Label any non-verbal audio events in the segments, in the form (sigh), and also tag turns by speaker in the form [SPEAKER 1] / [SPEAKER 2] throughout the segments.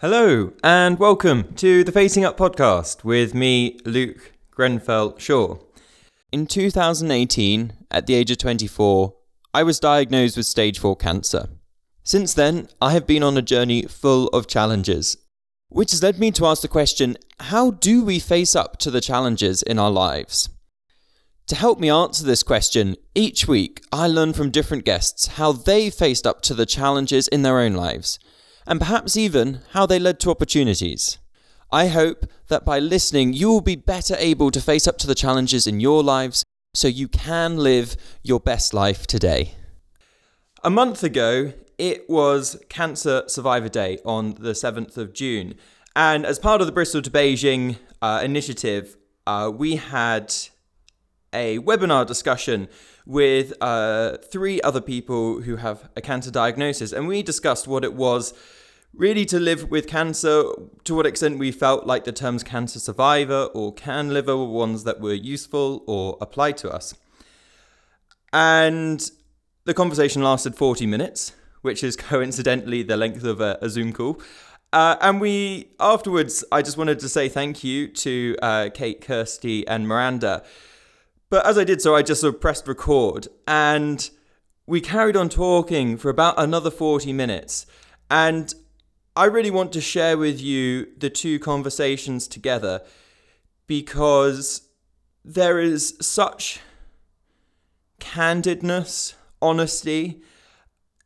[SPEAKER 1] Hello, and welcome to the Facing Up podcast with me, Luke Grenfell Shaw. In 2018, at the age of 24, I was diagnosed with stage 4 cancer. Since then, I have been on a journey full of challenges, which has led me to ask the question how do we face up to the challenges in our lives? To help me answer this question, each week I learn from different guests how they faced up to the challenges in their own lives and perhaps even how they led to opportunities. I hope that by listening, you will be better able to face up to the challenges in your lives so you can live your best life today. A month ago, it was Cancer Survivor Day on the 7th of June. And as part of the Bristol to Beijing uh, initiative, uh, we had a webinar discussion with uh, three other people who have a cancer diagnosis, and we discussed what it was really to live with cancer, to what extent we felt like the terms cancer survivor or can liver were ones that were useful or applied to us. And the conversation lasted 40 minutes, which is (laughs) coincidentally the length of a, a Zoom call. Uh, and we, afterwards, I just wanted to say thank you to uh, Kate, Kirsty, and Miranda but as I did so, I just sort of pressed record and we carried on talking for about another 40 minutes. And I really want to share with you the two conversations together because there is such candidness, honesty,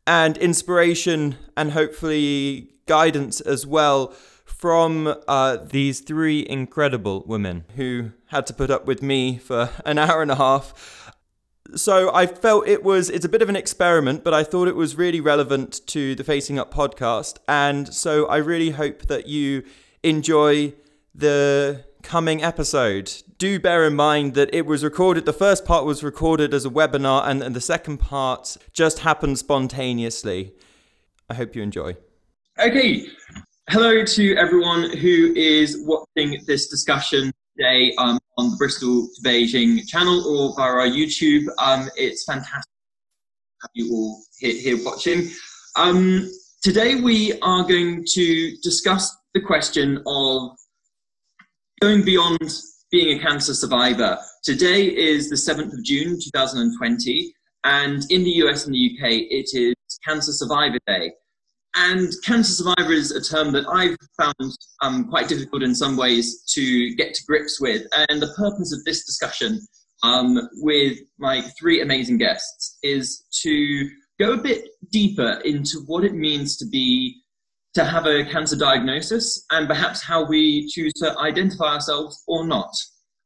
[SPEAKER 1] and inspiration, and hopefully guidance as well from uh, these three incredible women who had to put up with me for an hour and a half. So I felt it was it's a bit of an experiment, but I thought it was really relevant to the Facing Up podcast, and so I really hope that you enjoy the coming episode. Do bear in mind that it was recorded, the first part was recorded as a webinar, and, and the second part just happened spontaneously. I hope you enjoy.
[SPEAKER 2] Okay, Hello to everyone who is watching this discussion today um, on the Bristol to Beijing channel or via our YouTube. Um, it's fantastic to have you all here, here watching. Um, today we are going to discuss the question of going beyond being a cancer survivor. Today is the 7th of June 2020 and in the US and the UK it is Cancer Survivor Day. And cancer survivor is a term that I've found um, quite difficult in some ways to get to grips with. And the purpose of this discussion um, with my three amazing guests is to go a bit deeper into what it means to be to have a cancer diagnosis and perhaps how we choose to identify ourselves or not.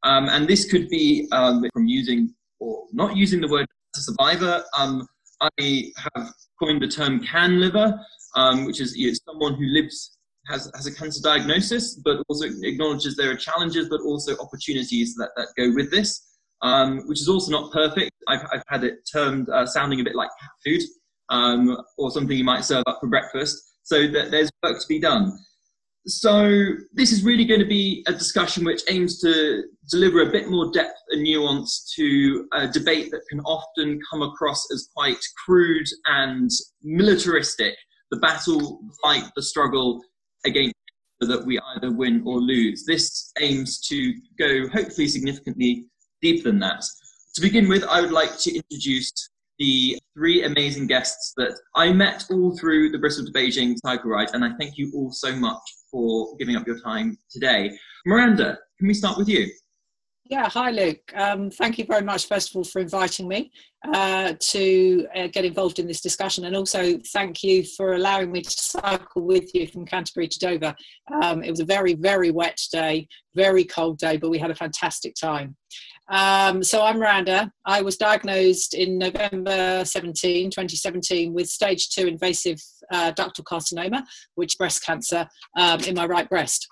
[SPEAKER 2] Um, and this could be um, from using or not using the word survivor. Um, I have coined the term can liver, um, which is you know, someone who lives has, has a cancer diagnosis, but also acknowledges there are challenges, but also opportunities that, that go with this, um, which is also not perfect. I've, I've had it termed uh, sounding a bit like cat food um, or something you might serve up for breakfast. So that there's work to be done. So this is really going to be a discussion which aims to deliver a bit more depth and nuance to a debate that can often come across as quite crude and militaristic the battle, the fight, the struggle against that we either win or lose. This aims to go hopefully significantly deeper than that. To begin with, I would like to introduce the three amazing guests that I met all through the Bristol to Beijing cycle ride, and I thank you all so much for giving up your time today. Miranda, can we start with you?
[SPEAKER 3] Yeah, hi Luke. Um, thank you very much, first of all, for inviting me uh, to uh, get involved in this discussion, and also thank you for allowing me to cycle with you from Canterbury to Dover. Um, it was a very, very wet day, very cold day, but we had a fantastic time. Um, so I'm Miranda. I was diagnosed in November 17, 2017, with stage two invasive uh, ductal carcinoma, which breast cancer um, in my right breast.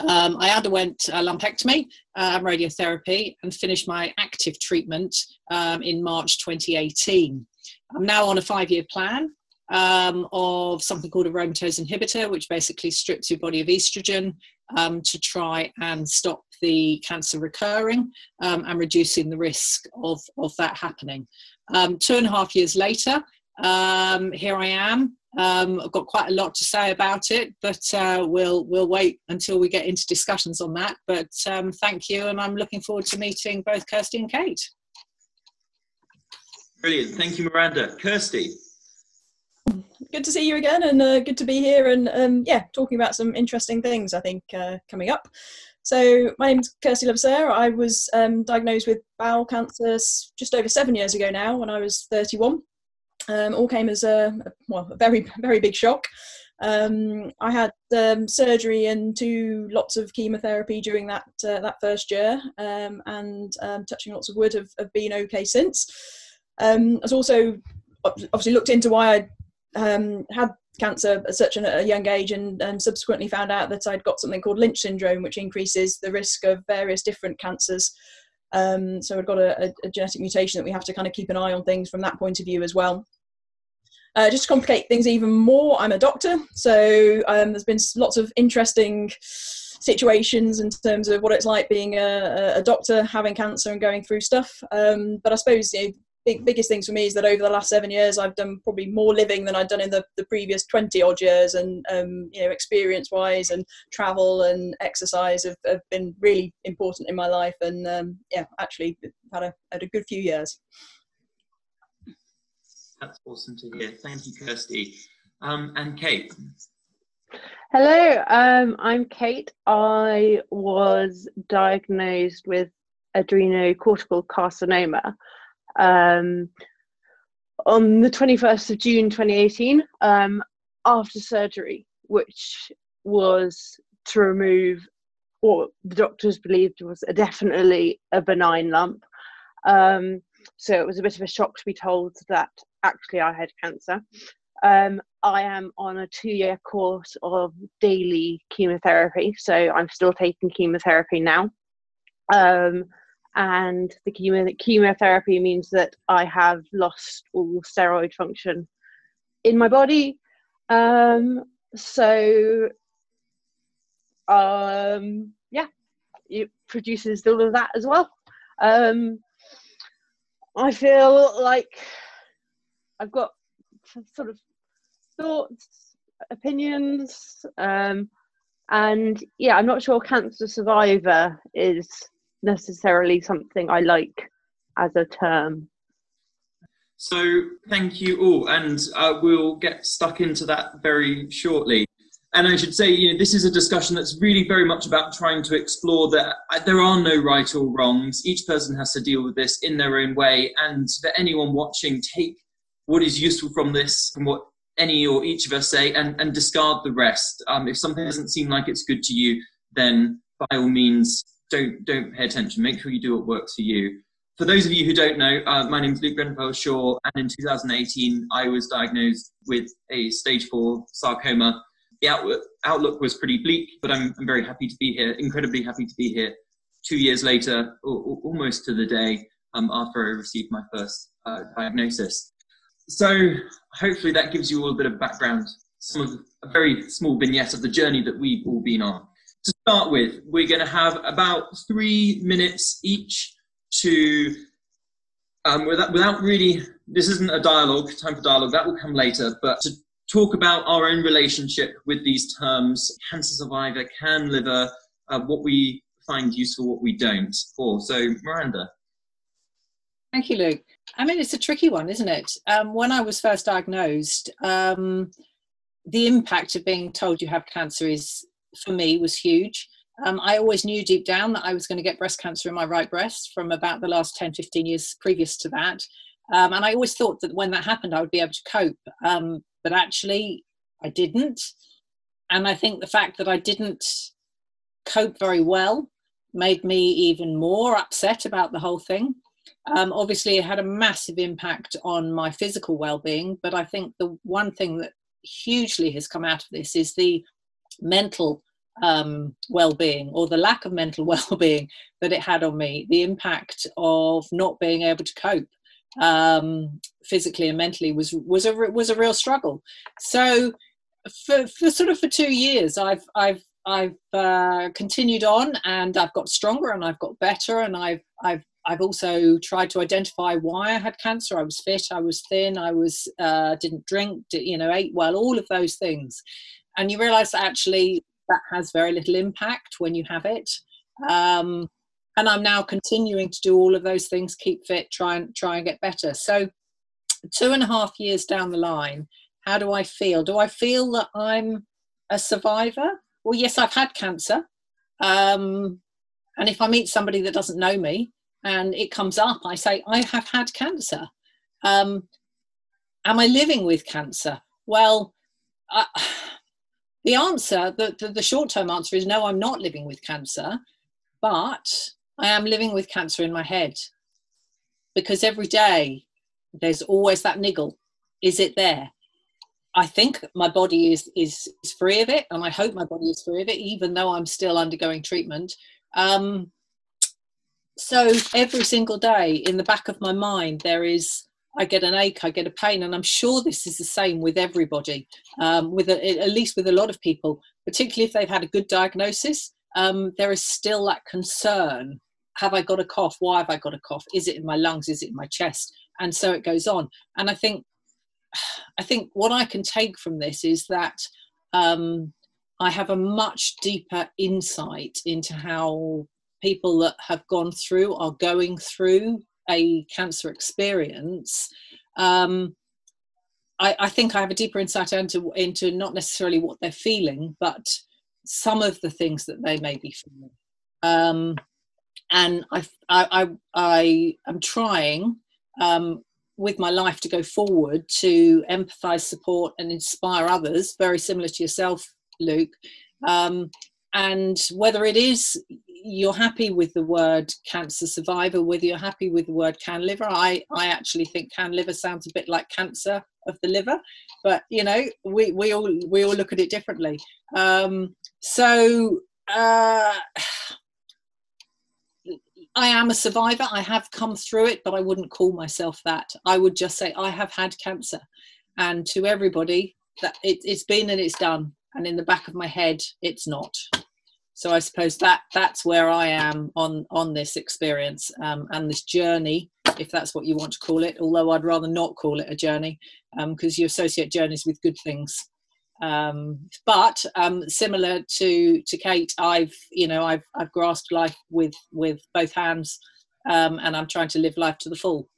[SPEAKER 3] Um, I underwent a lumpectomy, um, radiotherapy, and finished my active treatment um, in March 2018. I'm now on a five year plan um, of something called a aromatase inhibitor, which basically strips your body of estrogen um, to try and stop the cancer recurring um, and reducing the risk of, of that happening. two and a half years later, here I am Um, I've got quite a lot to say about it, but uh, we'll we'll wait until we get into discussions on that. But um, thank you, and I'm looking forward to meeting both Kirsty and Kate.
[SPEAKER 2] Brilliant, thank you, Miranda. Kirsty.
[SPEAKER 4] Good to see you again, and uh, good to be here, and um, yeah, talking about some interesting things. I think uh, coming up. So my name's Kirsty Levasseur. I was um, diagnosed with bowel cancer just over seven years ago now, when I was 31 um, all came as a, well, a very very big shock. Um, I had um, surgery and two lots of chemotherapy during that uh, that first year, um, and um, touching lots of wood have, have been okay since. Um, I was also obviously looked into why I um, had cancer at such a young age, and, and subsequently found out that I'd got something called Lynch syndrome, which increases the risk of various different cancers. So I've got a, a, genetic mutation that we have to kind of keep an eye on things from that point of view as well. Uh, just to complicate things even more, I'm a doctor, so um, there's been lots of interesting situations in terms of what it's like being a, a doctor, having cancer, and going through stuff. Um, but I suppose the big, biggest things for me is that over the last seven years, I've done probably more living than I'd done in the, the previous 20 odd years. And, um, you know, experience wise and travel and exercise have, have, been really important in my life. And um, yeah, actually had a, had a good few years.
[SPEAKER 2] That's awesome to hear. Thank you, Kirsty. Um, and Kate.
[SPEAKER 5] Hello, um, I'm Kate. I was diagnosed with adrenocortical carcinoma um, on the 21st of June 2018 um, after surgery, which was to remove what the doctors believed was a definitely a benign lump. Um, so it was a bit of a shock to be told that actually I had cancer. Um, I am on a two year course of daily chemotherapy, so I'm still taking chemotherapy now. Um, and the chemo- chemotherapy means that I have lost all steroid function in my body. Um, so, um, yeah, it produces all of that as well. Um, I feel like I've got sort of thoughts, opinions, um, and yeah, I'm not sure cancer survivor is necessarily something I like as a term.
[SPEAKER 2] So, thank you all, and uh, we'll get stuck into that very shortly. And I should say, you know, this is a discussion that's really very much about trying to explore that uh, there are no right or wrongs. Each person has to deal with this in their own way. And for anyone watching, take what is useful from this, from what any or each of us say, and, and discard the rest. Um, if something doesn't seem like it's good to you, then by all means, don't don't pay attention. Make sure you do what works for you. For those of you who don't know, uh, my name is Luke Grenfell Shaw, and in 2018, I was diagnosed with a stage four sarcoma. The outlook, outlook was pretty bleak, but I'm, I'm very happy to be here, incredibly happy to be here. Two years later, or, almost to the day um, after I received my first uh, diagnosis. So hopefully that gives you all a bit of background, some of a very small vignette of the journey that we've all been on. To start with, we're going to have about three minutes each to, um, without, without really, this isn't a dialogue, time for dialogue, that will come later, but to talk about our own relationship with these terms, cancer survivor, can liver, uh, what we find useful, what we don't. For so Miranda.
[SPEAKER 3] Thank you, Luke. I mean, it's a tricky one, isn't it? Um, when I was first diagnosed, um, the impact of being told you have cancer is, for me, was huge. Um, I always knew deep down that I was going to get breast cancer in my right breast from about the last 10, 15 years previous to that. Um, and I always thought that when that happened, I would be able to cope. Um, but actually, I didn't. And I think the fact that I didn't cope very well made me even more upset about the whole thing. Um, obviously, it had a massive impact on my physical well-being, but I think the one thing that hugely has come out of this is the mental um, well-being or the lack of mental (laughs) well-being that it had on me. The impact of not being able to cope um, physically and mentally was was a was a real struggle. So, for, for sort of for two years, I've I've I've uh, continued on and I've got stronger and I've got better and I've I've I've also tried to identify why I had cancer. I was fit, I was thin, I was uh, didn't drink, you know, ate well, all of those things. And you realise that actually that has very little impact when you have it. Um, and I'm now continuing to do all of those things, keep fit, try and try and get better. So two and a half years down the line, how do I feel? Do I feel that I'm a survivor? Well, yes, I've had cancer. Um, and if I meet somebody that doesn't know me and it comes up, I say, I have had cancer. Um, am I living with cancer? Well, I, (sighs) the answer, the, the, the short term answer is no, I'm not living with cancer, but I am living with cancer in my head because every day there's always that niggle. Is it there? I think my body is, is, is free of it, and I hope my body is free of it, even though I'm still undergoing treatment. Um, so every single day in the back of my mind, there is I get an ache, I get a pain, and I'm sure this is the same with everybody, um, with a, at least with a lot of people, particularly if they've had a good diagnosis. Um, there is still that concern: Have I got a cough? Why have I got a cough? Is it in my lungs? Is it in my chest? And so it goes on. And I think, I think what I can take from this is that um, I have a much deeper insight into how people that have gone through are going through a cancer experience, um, I, I, think I have a deeper insight into into not necessarily what they're feeling, but some of the things that they may be feeling. Um, and I, I, I, am trying um, with my life to go forward to empathise, support, and inspire others, very similar to yourself, Luke. Um, and whether it is you're happy with the word cancer survivor, whether you're happy with the word can liver. I, I actually think can liver sounds a bit like cancer of the liver, but you know, we, we all we all look at it differently. Um, so uh, I am a survivor. I have come through it, but I wouldn't call myself that. I would just say I have had cancer, and to everybody that it, it's been and it's done. And in the back of my head, it's not so I suppose that that's where I am on on this experience um, and this journey, if that's what you want to call it. Although I'd rather not call it a journey because um, you associate journeys with good things. Um, but um, similar to to Kate, I've you know I've I've grasped life with with both hands, um, and I'm trying to live life to the full.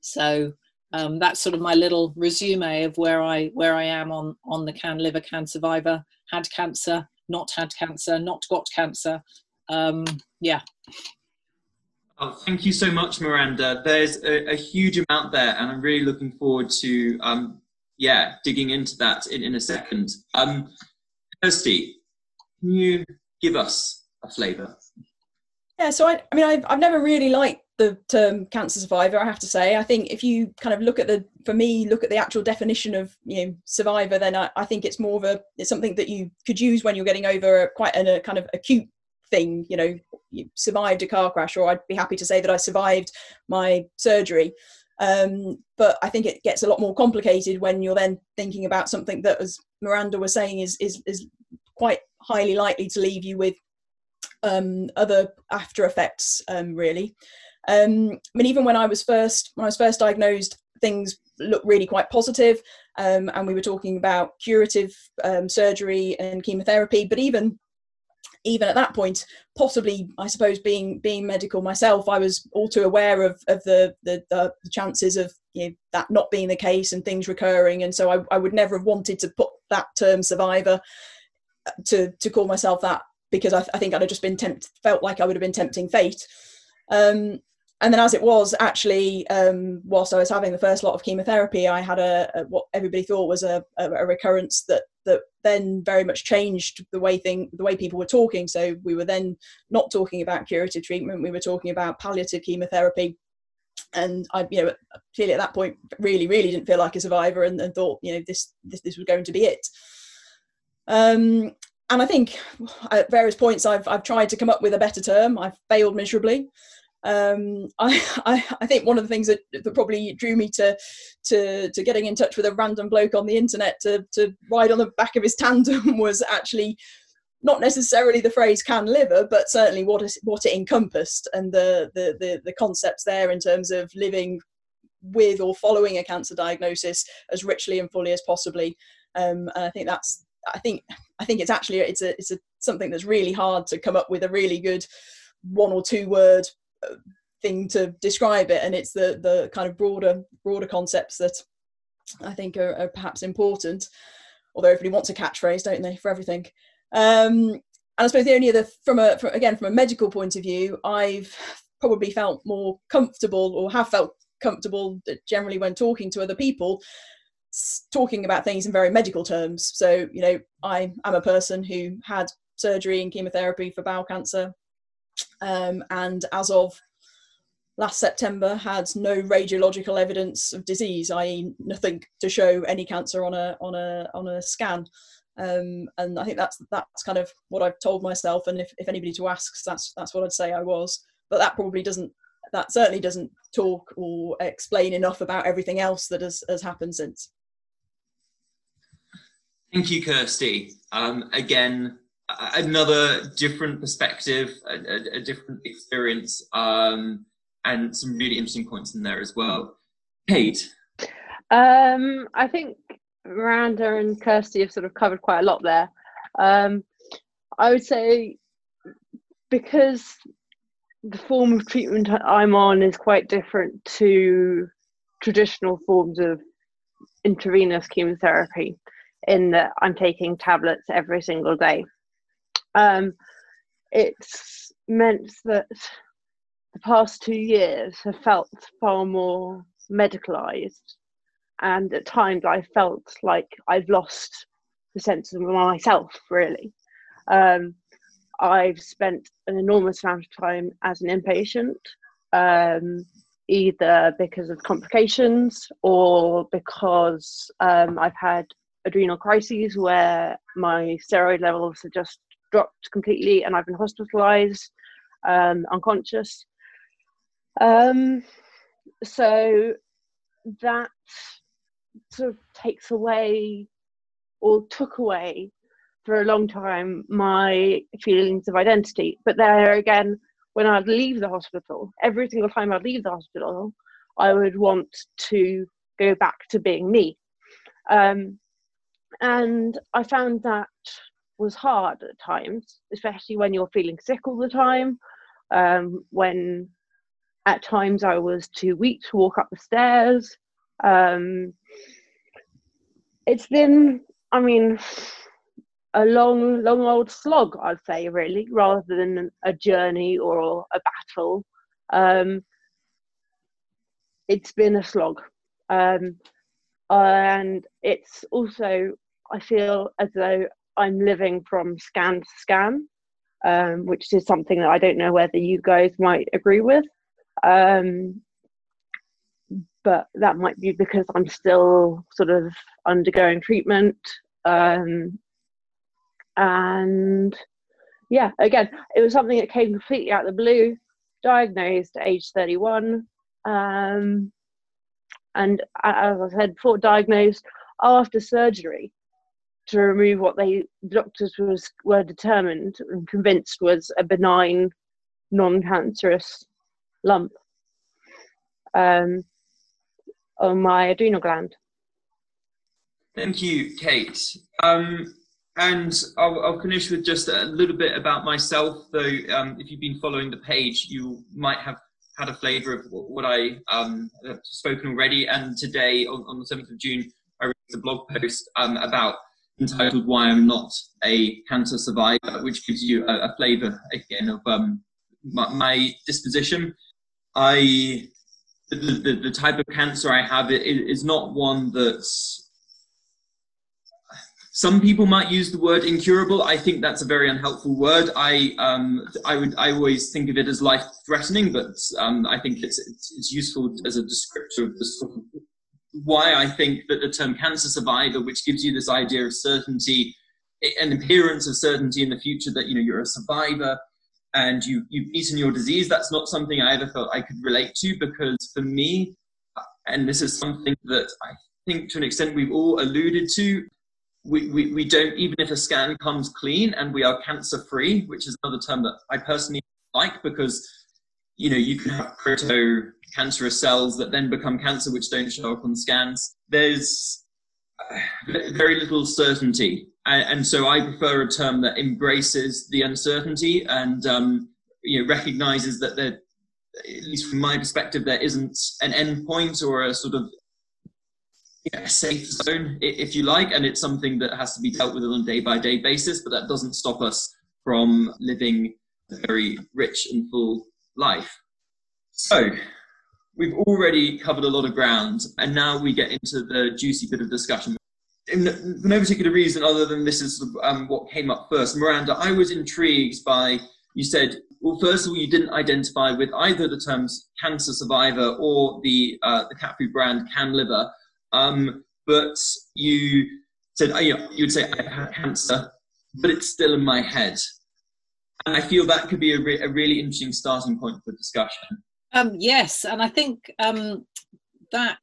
[SPEAKER 3] So um, that's sort of my little resume of where I where I am on on the can liver can survivor had cancer not had cancer, not got cancer. Um, yeah.
[SPEAKER 2] Oh, thank you so much, Miranda. There's a, a, huge amount there, and I'm really looking forward to um, yeah digging into that in, in a second. Um, Kirsty, can you give us a flavour?
[SPEAKER 4] Yeah, so I, I mean, I've, I've never really liked the term cancer survivor, I have to say. I think if you kind of look at the, for me, look at the actual definition of you know survivor, then I, I think it's more of a it's something that you could use when you're getting over a, quite an, a kind of acute thing. You know, you survived a car crash, or I'd be happy to say that I survived my surgery. Um, but I think it gets a lot more complicated when you're then thinking about something that, as Miranda was saying, is is is quite highly likely to leave you with um, other after effects, um, really. Um, I mean, even when I was first when I was first diagnosed, things looked really quite positive, um, and we were talking about curative um, surgery and chemotherapy. But even even at that point, possibly, I suppose, being being medical myself, I was all too aware of of the the, the chances of you know, that not being the case and things recurring, and so I, I would never have wanted to put that term survivor uh, to to call myself that because I, I think I'd have just been tempt, felt like I would have been tempting fate. Um, and then as it was actually um, whilst i was having the first lot of chemotherapy i had a, a what everybody thought was a, a, a, recurrence that then very much changed the way thing the way people were talking. So we were then not talking about curative treatment we were talking about palliative chemotherapy. And i you know clearly at that point really really didn't feel like a survivor and, and thought you know this, this this was going to be it. Um, and i think at various points i've i've tried to come up with a better term. I've failed miserably um, I, (laughs) I, I, think one of the things that, that probably drew me to, to, to getting in touch with a random bloke on the internet to, to ride on the back of his tandem (laughs) was actually not necessarily the phrase can liver, but certainly what is what it encompassed and the, the the the concepts there in terms of living with or following a cancer diagnosis as richly and fully as possibly. Um, and I think that's I think I think it's actually it's a it's a something that's really hard to come up with a really good one or two word thing to describe it, and it's the the kind of broader broader concepts that I think are, are perhaps important. Although everybody wants a catchphrase, don't they, for everything? Um, and I suppose the only other, from a from, again from a medical point of view, I've probably felt more comfortable or have felt comfortable generally when talking to other people talking about things in very medical terms so you know i am a person who had surgery and chemotherapy for bowel cancer um, and as of last september had no radiological evidence of disease i.e nothing to show any cancer on a on a on a scan um, and i think that's that's kind of what i've told myself and if, if anybody to ask that's that's what i'd say i was but that probably doesn't that certainly doesn't talk or explain enough about everything else that has, has happened since.
[SPEAKER 2] Thank you, Kirsty. Um, again, another different perspective, a, a, a different experience, um, and some really interesting points in there as well. Kate?
[SPEAKER 5] Um, I think Miranda and Kirsty have sort of covered quite a lot there. Um, I would say because the form of treatment I'm on is quite different to traditional forms of intravenous chemotherapy in that I'm taking tablets every single day. Um, it's meant that the past two years have felt far more medicalized, and at times I felt like I've lost the sense of myself, really. Um, I've spent an enormous amount of time as an inpatient, um, either because of complications or because um, I've had adrenal crises where my steroid levels are just dropped completely and I've been hospitalized, um, unconscious. Um, so that sort of takes away or took away for a long time my feelings of identity. But there again, when I'd leave the hospital, every single time I'd leave the hospital, I would want to go back to being me. Um, and I found that was hard at times, especially when you're feeling sick all the time. Um, when at times I was too weak to walk up the stairs. Um, it's been, I mean, a long, long old slog, I'd say, really, rather than a journey or a battle. Um, it's been a slog. Um, and it's also, I feel as though I'm living from scan to scan, um, which is something that I don't know whether you guys might agree with. Um, but that might be because I'm still sort of undergoing treatment. Um, and yeah, again, it was something that came completely out of the blue. Diagnosed at age 31, um, and as I said before, diagnosed after surgery to remove what they doctors was were determined and convinced was a benign, non-cancerous lump um, on my adrenal gland.
[SPEAKER 2] Thank you, Kate. Um, and I'll, I'll, finish with just a little bit about myself, though. Um, if you've been following the page, you might have had a flavour of what I um, have spoken already. And today, on, on, the 7th of June, I wrote a blog post um, about entitled "Why I'm Not a Cancer Survivor," which gives you a, a flavour again of um, my, my, disposition. I the, the, the, type of cancer I have is not one that's some people might use the word incurable. I think that's a very unhelpful word. I um, I would I always think of it as life threatening, but um, I think it's, it's, it's useful as a descriptor of the sort of why I think that the term cancer survivor, which gives you this idea of certainty, an appearance of certainty in the future that you know you're a survivor and you you've beaten your disease. That's not something I ever felt I could relate to because for me, and this is something that I think to an extent we've all alluded to we, we, we don't, even if a scan comes clean and we are cancer free, which is another term that I personally like because, you know, you can have proto cancerous cells that then become cancer, which don't show up on scans. There's uh, very little certainty. And, so I prefer a term that embraces the uncertainty and, um, you know, recognizes that there, at least from my perspective, there isn't an end point or a sort of safe zone, if you like, and it's something that has to be dealt with on a day by day basis, but that doesn't stop us from living a very rich and full life. So, we've already covered a lot of ground, and now we get into the juicy bit of discussion. In, for no particular reason other than this is um, what came up first. Miranda, I was intrigued by, you said, well, first of all, you didn't identify with either the terms cancer survivor or the, uh, the cat food brand Canliver. Um, but you said, oh, you know, you'd say, I've had cancer, but it's still in my head. And I feel that could be a, re- a really interesting starting point for discussion.
[SPEAKER 3] Um, yes, and I think um, that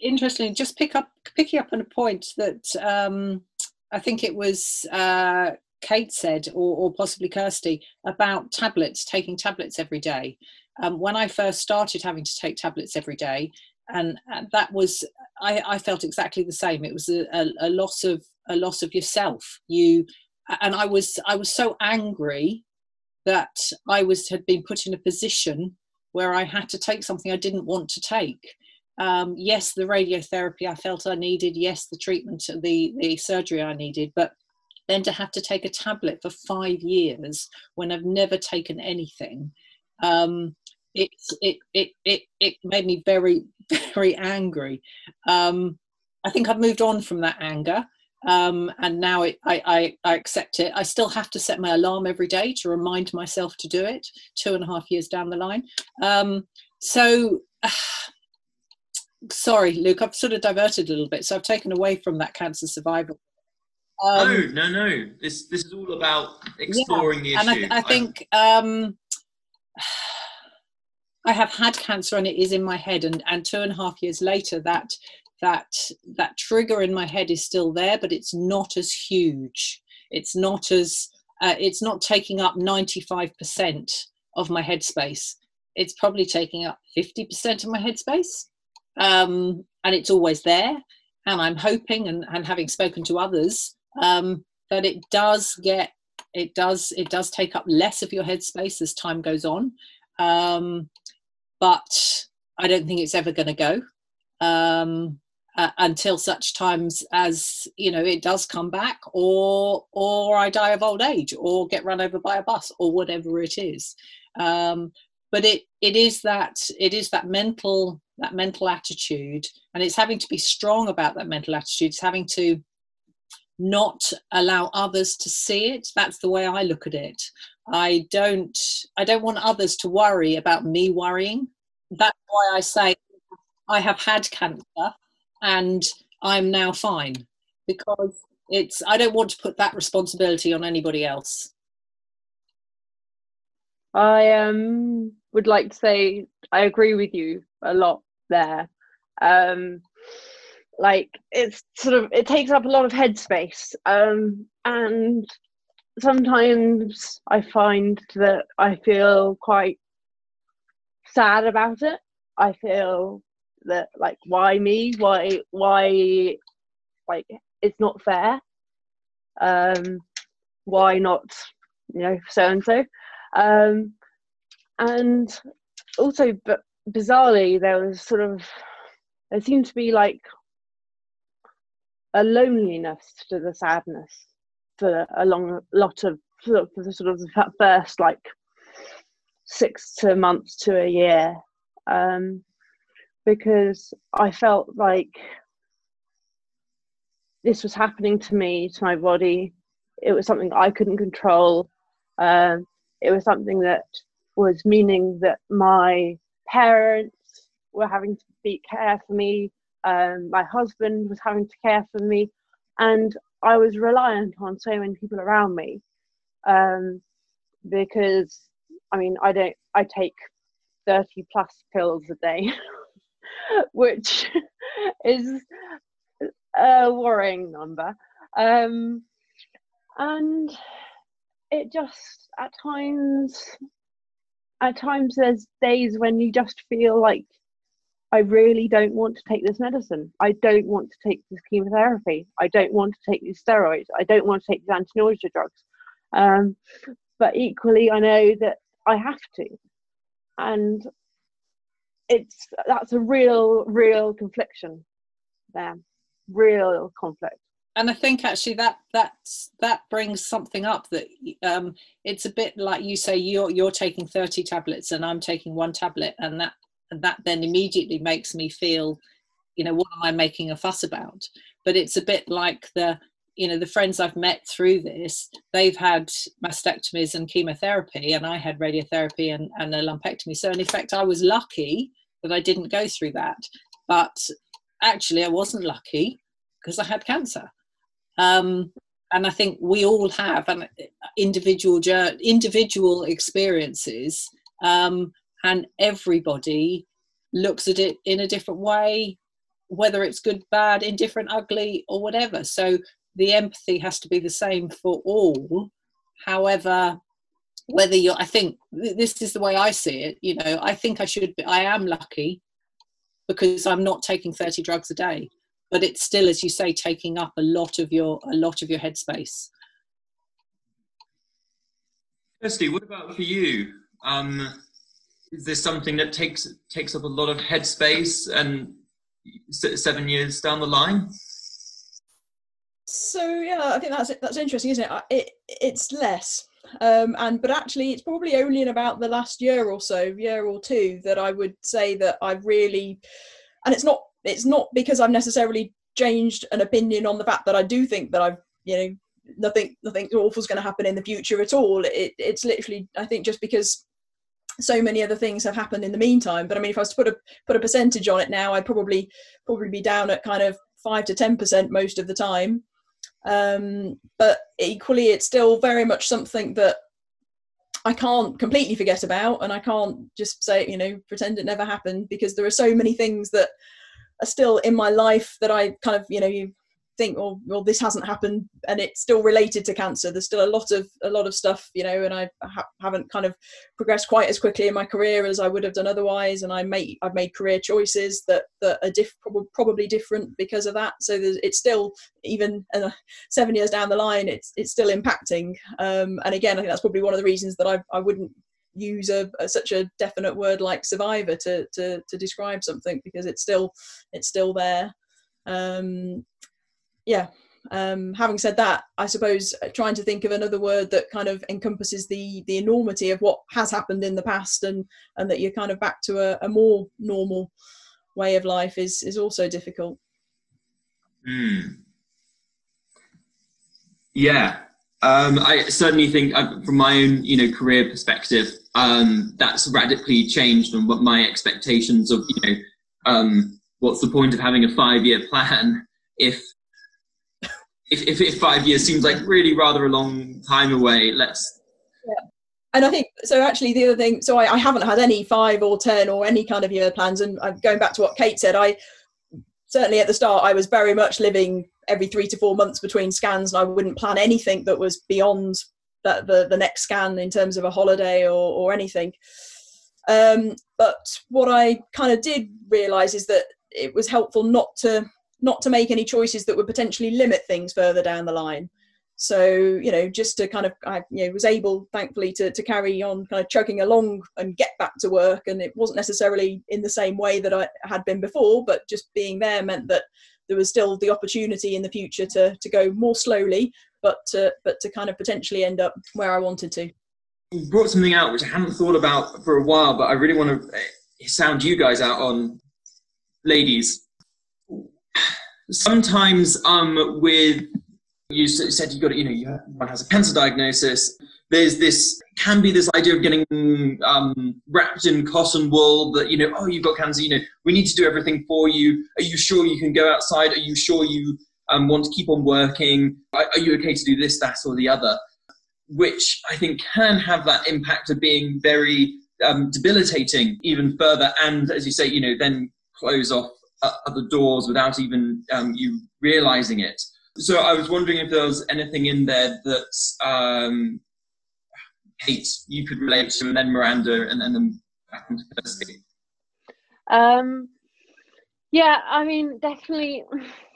[SPEAKER 3] interestingly, just pick up picking up on a point that um, I think it was uh, Kate said, or, or, possibly Kirsty, about tablets, taking tablets every day. Um, when I first started having to take tablets every day, and that was I, I, felt exactly the same it was a, a, a, loss of a loss of yourself you and i was i was so angry that i was had been put in a position where i had to take something i didn't want to take um, yes the radiotherapy i felt i needed yes the treatment the the surgery i needed but then to have to take a tablet for five years when i've never taken anything um, it, it, it, it, it made me very, (laughs) very angry. Um, I think I've moved on from that anger. Um, and now it, I, I, I, accept it. I still have to set my alarm every day to remind myself to do it two and a half years down the line. Um, so, uh, (sighs) sorry, Luke, I've sort of diverted a little bit. So I've taken away from that cancer survival.
[SPEAKER 2] Um, no, no, no. This this is all about exploring yeah,
[SPEAKER 3] the issue. And I, I think um, (sighs) I have had cancer and it is in my head, and and two and a half years later, that that that trigger in my head is still there, but it's not as huge. It's not as uh, it's not taking up 95% of my headspace. It's probably taking up 50% of my headspace. Um, and it's always there. And I'm hoping and, and having spoken to others um, that it does get, it does, it does take up less of your headspace as time goes on. Um, but I don't think it's ever going to go um, uh, until such times as you know it does come back, or or I die of old age, or get run over by a bus, or whatever it is. Um, but it it is that it is that mental that mental attitude, and it's having to be strong about that mental attitude. It's having to not allow others to see it that's the way i look at it i don't i don't want others to worry about me worrying that's why i say i have had cancer and i'm now fine because it's i don't want to put that responsibility on anybody else.
[SPEAKER 5] I um would like to say i agree with you a lot there. Um like it's sort of it takes up a lot of headspace um and sometimes i find that i feel quite sad about it. I feel that like why me? Why why like it's not fair. Um why not you know so and so um and also but bizarrely there was sort of there seemed to be like a loneliness to the sadness for a long lot of for the sort of the first like six to months to a year. Um, because I felt like this was happening to me to my body. It was something I couldn't control. Um, it was something that was meaning that my parents were having to be care for me. Um, my husband was having to care for me, and I was reliant on so many people around me. Um, because I mean I don't I take 30 plus pills a day (laughs) (laughs) which is a worrying number. Um, and it just at times at times there's days when you just feel like I really don't want to take this medicine. I don't want to take this chemotherapy. I don't want to take these steroids. I don't want to take these anti-nausea drugs. Um, but equally, I know that I have to, and it's that's a real, real confliction there, real conflict.
[SPEAKER 3] And I think actually that that's that brings something up that um, it's a bit like you say you're you're taking 30 tablets and I'm taking one tablet and that and that then immediately makes me feel you know what am I making a fuss about? But it's a bit like the you know the friends I've met through this they've had mastectomies and chemotherapy and I had radiotherapy and, and a lumpectomy. So in effect I was lucky that I didn't go through that but actually I wasn't lucky because I had cancer um, and I think we all have an individual individual experiences, um, and everybody looks at it in a different way, whether it's good, bad, indifferent, ugly, or whatever. So the empathy has to be the same for all. However, whether you're, I think this is the way I see it. You know, I think I should be. I am lucky because I'm not taking 30 drugs a day but it's still as you say taking up a lot of your a lot of your headspace
[SPEAKER 2] Kirsty, what about for you? Um, is this something that takes takes up a lot of headspace and seven years down the line?
[SPEAKER 4] So yeah, I think that's that's interesting, isn't it? it it's less, um, and but actually, it's probably only in about the last year or so, year or two, that I would say that I've really, and it's not it's not because I've necessarily changed an opinion on the fact that I do think that I've you know nothing nothing awful is going to happen in the future at all. It, it's literally I think just because so many other things have happened in the meantime. But I mean, if I was to put a put a percentage on it now, I'd probably probably be down at kind of five to ten percent most of the time. Um, but equally, it's still very much something that I can't completely forget about, and I can't just say you know pretend it never happened because there are so many things that are still in my life that I kind of you know you think well well this hasn't happened and it's still related to cancer. There's still a lot of a lot of stuff you know and I ha- haven't kind of progressed quite as quickly in my career as I would have done otherwise and I made I've made career choices that that are diff- probably different because of that. So it's still even uh, seven years down the line it's it's still impacting. Um, and again I think that's probably one of the reasons that I, I wouldn't use a, a, such a definite word like survivor to, to to describe something because it's still it's still there. Um yeah. Um having said that i suppose trying to think of another word that kind of encompasses the the enormity of what has happened in the past and and that you're kind of back to a, a more normal way of life is is also difficult.
[SPEAKER 2] Mm. yeah. Um, I certainly think, uh, from my own, you know, career perspective, um, that's radically changed from what my expectations of, you know, um, what's the point of having a five-year plan if, if, if, if five years seems like really rather a long time away? Let's.
[SPEAKER 4] Yeah. And I think so. Actually, the other thing, so I, I haven't had any five or ten or any kind of year plans. And I'm going back to what Kate said. I certainly at the start, I was very much living every three to four months between scans, and I wouldn't plan anything that was beyond that the, the next scan in terms of a holiday or, or anything. Um, but what I kind of did realize is that it was helpful not to not to make any choices that would potentially limit things further down the line. So you know, just to kind of I you know was able, thankfully, to to carry on kind of chugging along and get back to work, and it wasn't necessarily in the same way that I had been before, but just being there meant that there was still the opportunity in the future to to go more slowly, but to, but to kind of potentially end up where I wanted to.
[SPEAKER 2] You brought something out which I hadn't thought about for a while, but I really want to eh, sound you guys out on, ladies. Sometimes, um, with you said you got you know you one has a cancer diagnosis. There's this can be this idea of getting um, wrapped in cotton wool that you know oh you've got cancer you know we need to do everything for you. Are you sure you can go outside? Are you sure you um, want to keep on working? Are, are you okay to do this that or the other? Which i think can have that impact of being very um, debilitating even further and as you say you know then close off other doors without even um, you realizing it. So I was wondering if there was anything in there that um, Kate you could relate to, and then Miranda, and, and then back into.
[SPEAKER 5] Um, yeah, I mean, definitely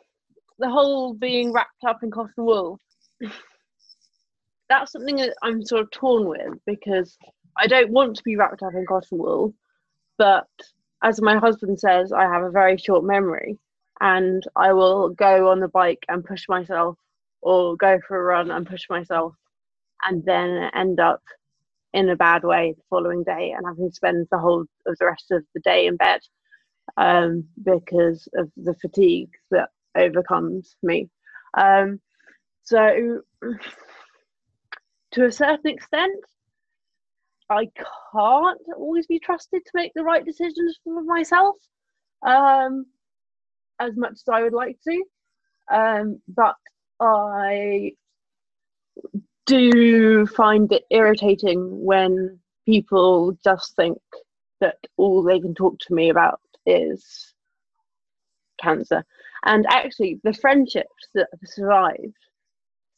[SPEAKER 5] (sighs) the whole being wrapped up in cotton wool. (sighs) That's something that I'm sort of torn with because I don't want to be wrapped up in cotton wool, but as my husband says, I have a very short memory and I will go on the bike and push myself or go for a run and push myself and then end up in a bad way the following day and having to spend the whole of the rest of the day in bed um, because of the fatigue that overcomes me. Um, so, (sighs) to a certain extent, I can't always be trusted to make the right decisions for myself um, as much as I would like to. Um, but I do find it irritating when people just think that all they can talk to me about is cancer. And actually, the friendships that have survived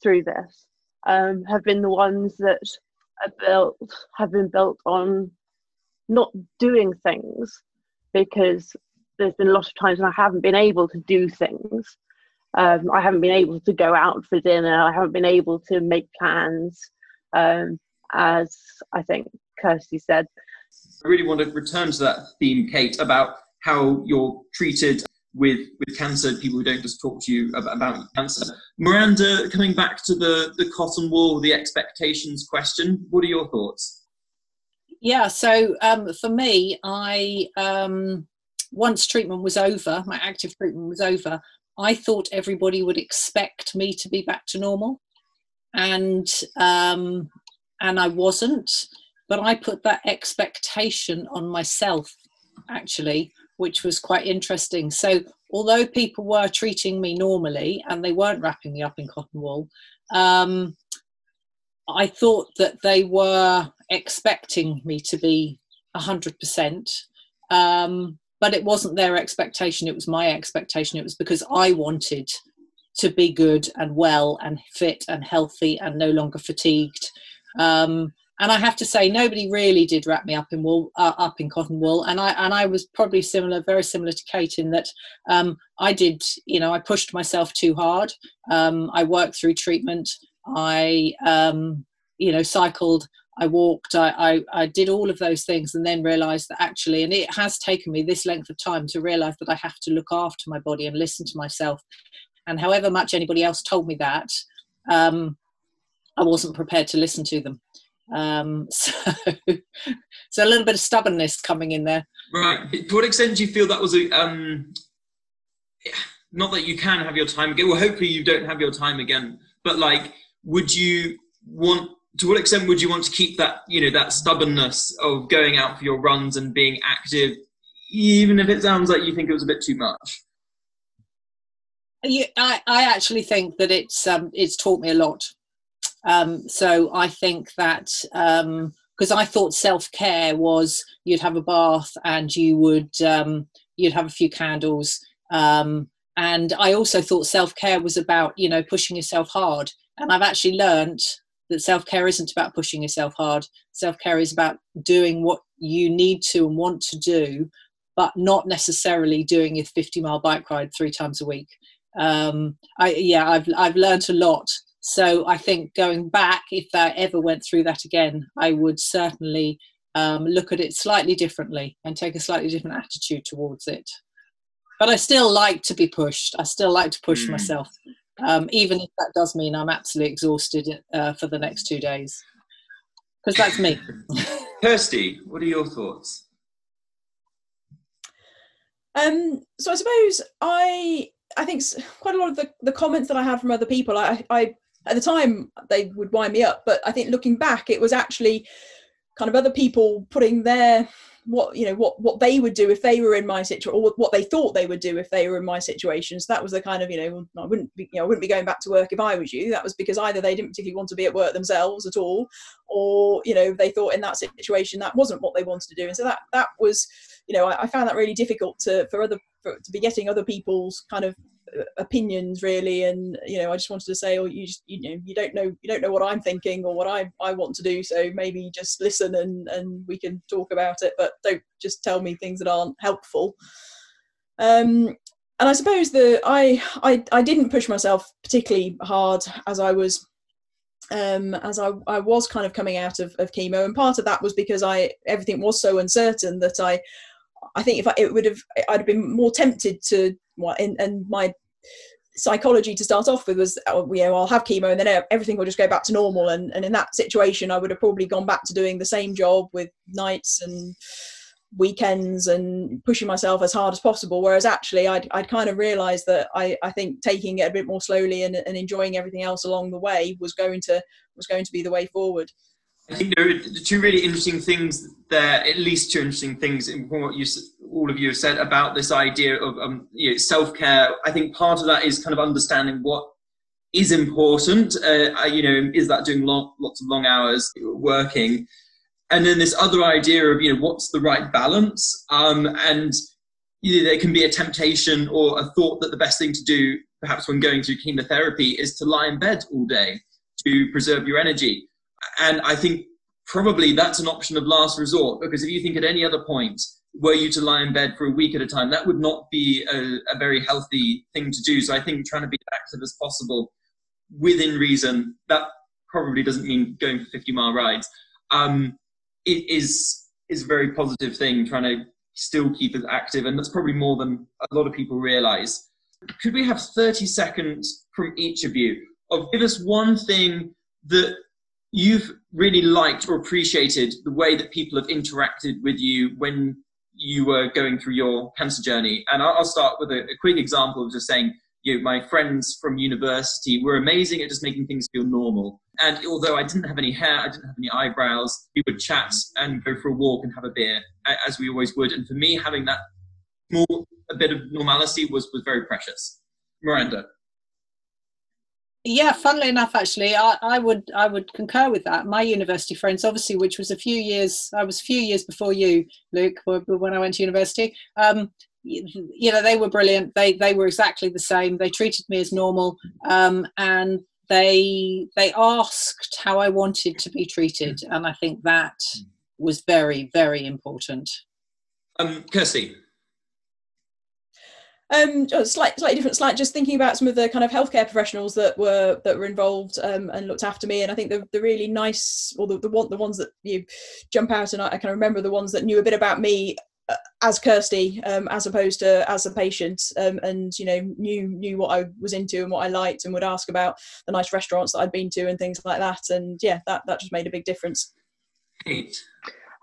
[SPEAKER 5] through this um, have been the ones that built have been built on not doing things because there's been a lot of times when I haven't been able to do things. Um, I haven't been able to go out for dinner. I haven't been able to make plans, um, as I think Kirsty said.
[SPEAKER 2] I really want to return to that theme, Kate, about how you're treated with with cancer, people who don't just talk to you about, about cancer. Miranda, coming back to the the cotton wool, the expectations question, what are your thoughts?
[SPEAKER 3] Yeah, so um, for me, I um, once treatment was over, my active treatment was over, I thought everybody would expect me to be back to normal, and um, and I wasn't. But I put that expectation on myself, actually, which was quite interesting. So, although people were treating me normally and they weren't wrapping me up in cotton wool, um, I thought that they were expecting me to be 100%. Um, but it wasn't their expectation, it was my expectation. It was because I wanted to be good and well and fit and healthy and no longer fatigued. Um, and I have to say, nobody really did wrap me up in wool, uh, up in cotton wool, and I and I was probably similar, very similar to Kate in that um, I did, you know, I pushed myself too hard. Um, I worked through treatment. I, um, you know, cycled. I walked. I, I I did all of those things, and then realised that actually, and it has taken me this length of time to realise that I have to look after my body and listen to myself. And however much anybody else told me that, um, I wasn't prepared to listen to them. Um, (laughs) so, so a little bit of stubbornness coming in there.
[SPEAKER 2] Right. To what extent do you feel that was a um, not that you can have your time again? Well, hopefully you don't have your time again. But like, would you want? To what extent would you want to keep that you know that stubbornness of going out for your runs and being active, even if it sounds like you think it was a bit too much?
[SPEAKER 3] You, I, I actually think that it's um, it's taught me a lot um, so I think that because um, I thought self care was you'd have a bath and you would um, you'd have a few candles, um, and I also thought self care was about you know pushing yourself hard. And I've actually learned that self care isn't about pushing yourself hard. Self care is about doing what you need to and want to do, but not necessarily doing a 50 mile bike ride three times a week. Um, I, yeah, I've I've learned a lot so I think going back, if I ever went through that again, I would certainly um, look at it slightly differently and take a slightly different attitude towards it. But I still like to be pushed. I still like to push mm. myself, um, even if that does mean I'm absolutely exhausted uh, for the next two days. Because that's me. (laughs)
[SPEAKER 2] Kirsty, what are your thoughts?
[SPEAKER 4] Um, so I suppose I I think quite a lot of the, the comments that I have from other people, I, I at the time they would wind me up but i think looking back it was actually kind of other people putting their what you know what what they would do if they were in my situation or what they thought they would do if they were in my situation. So that was the kind of you know i wouldn't be you know i wouldn't be going back to work if i was you. That was because either they didn't particularly want to be at work themselves at all or you know they thought in that situation that wasn't what they wanted to do. And so that that was you know i, I found that really difficult to for other for, to be getting other people's kind of opinions really and you know i just wanted to say oh you just you know you don't know you don't know what i'm thinking or what i i want to do so maybe just listen and and we can talk about it but don't just tell me things that aren't helpful. Um and i suppose the i i i didn't push myself particularly hard as i was um, as I, I was kind of coming out of, of chemo, and part of that was because I everything was so uncertain that I I think if I, it would have I'd have been more tempted to and, and my psychology to start off with was oh, you know I'll have chemo and then everything will just go back to normal. And, and in that situation I would have probably gone back to doing the same job with nights and weekends and pushing myself as hard as possible. Whereas actually I'd, I'd kind of realized that I, I think taking it a bit more slowly and, and enjoying everything else along the way was going to was going to be the way forward
[SPEAKER 2] I think there are two really interesting things there, at least two interesting things in what you all of you have said about this idea of um, you know, self care. I think part of that is kind of understanding what is important. Uh, you know, is that doing long, lots of long hours working? And then this other idea of you know what's the right balance, um, and you know, there can be a temptation or a thought that the best thing to do, perhaps when going through chemotherapy, is to lie in bed all day to preserve your energy and I think probably that's an option of last resort because if you think at any other point were you to lie in bed for a week at a time, that would not be a, a very healthy thing to do. So I think trying to be as active as possible within reason, that probably doesn't mean going for 50 mile rides, um, it is, is a very positive thing, trying to still keep as active. And that's probably more than a lot of people realize. Could we have 30 seconds from each of you of give us one thing that you've really liked or appreciated the way that people have interacted with you when you were going through your cancer journey. And I'll, start with a, quick example of just saying, you know, my friends from university were amazing at just making things feel normal. And although I didn't have any hair, I didn't have any eyebrows, we would chat and go for a walk and have a beer, as we always would. And for me, having that small a bit of normalcy was, was very precious. Miranda
[SPEAKER 3] yeah funnily enough actually I, I would i would concur with that. My university friends obviously which was a few years i was a few years before you luke when i went to university um, you know they were brilliant. They they were exactly the same. They treated me as normal um, and they they asked how i wanted to be treated and i think that was very very important.
[SPEAKER 2] Um kirsty
[SPEAKER 4] um, slight, slightly different slight just thinking about some of the kind of healthcare professionals that were that were involved um, and looked after me. And I think the, the really nice or the, the one the ones that you jump out and I, I can remember the ones that knew a bit about me uh, as Kirsty um, as opposed to as a patient um, and you know knew knew what I was into and what I liked and would ask about the nice restaurants that I'd been to and things like that. And yeah that that just made a big difference.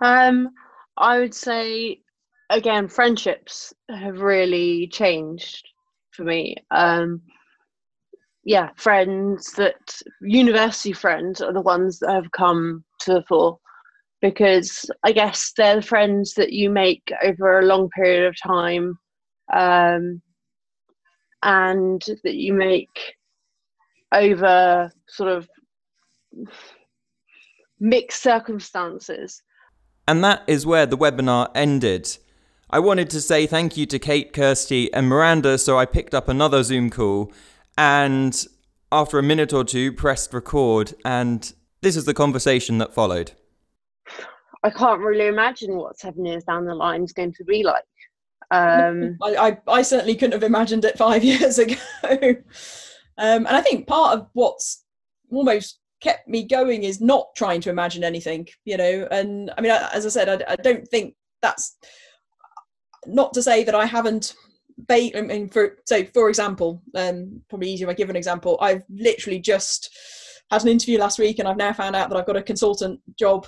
[SPEAKER 5] Um, I would say again, friendships have really changed for me. Um, yeah, friends that university friends are the ones that have come to the fore because I guess they're the friends that you make over a long period of time um, and that you make over sort of mixed circumstances.
[SPEAKER 1] And that is where the webinar ended. I wanted to say thank you to Kate, Kirsty, and Miranda, so I picked up another Zoom call and after a minute or two pressed record, and this is the conversation that followed.
[SPEAKER 5] I can't really imagine what seven years down the line is going to be like. Um, (laughs)
[SPEAKER 4] I, I, I, certainly couldn't have imagined it five (laughs) years ago. um, and I think part of what's almost kept me going is not trying to imagine anything, you know. And I mean, as I said, I, I don't think that's not to say that I haven't I mean, for so for example, um, probably easier if I give an example. I've literally just had an interview last week, and I've now found out that I've got a consultant job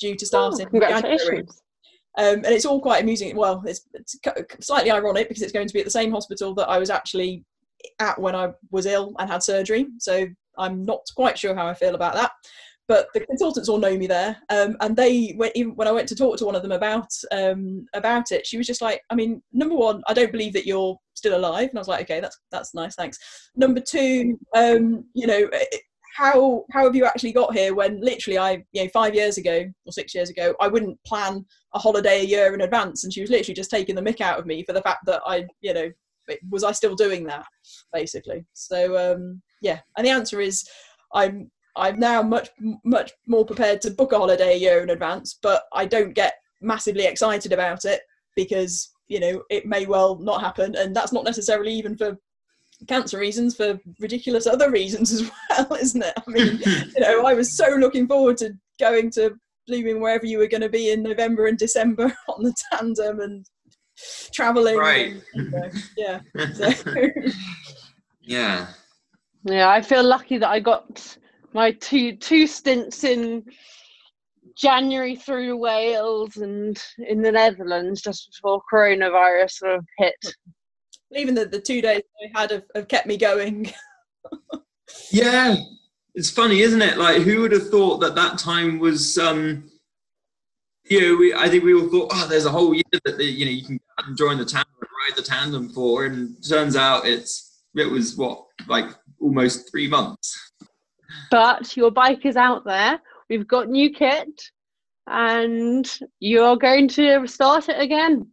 [SPEAKER 4] due to start
[SPEAKER 5] oh, in January.
[SPEAKER 4] Um, and it's all quite amusing. Well, it's, it's, slightly ironic because it's going to be at the same hospital that I was actually at when I was ill and had surgery. So I'm not quite sure how I feel about that. But the consultants all know me there, um, and they when, even when I went to talk to one of them about um, about it, she was just like, I mean, number one, I don't believe that you're still alive, and I was like, okay, that's that's nice, thanks. Number two, um, you know. How how have you actually got here when literally I you know five years ago or six years ago I wouldn't plan a holiday a year in advance and she was literally just taking the mick out of me for the fact that I you know was I still doing that basically so um yeah and the answer is I'm I'm now much much more prepared to book a holiday a year in advance, but I don't get massively excited about it because you know it may well not happen, and that's not necessarily even for cancer reasons, for ridiculous other reasons as (laughs) well, isn't it? I mean, you know, I was so looking forward to going to blooming wherever you were going to be in November and December (laughs) on the tandem and traveling.
[SPEAKER 2] Right.
[SPEAKER 4] And, you know, yeah. (laughs) So.
[SPEAKER 2] Yeah.
[SPEAKER 5] Yeah, I feel lucky that I got my two two stints in January through Wales and in the Netherlands just before coronavirus sort of hit.
[SPEAKER 4] Even the, the two days I had have, have kept me going. (laughs)
[SPEAKER 2] Yeah. It's funny, isn't it? Like, who would have thought that that time was, um, you know, we, I think we all thought, oh, there's a whole year that, the, you know, you can join the tandem and ride the tandem for. And turns out it's, it was what, like almost three months.
[SPEAKER 5] But your bike is out there. We've got new kit and you're going to start it again.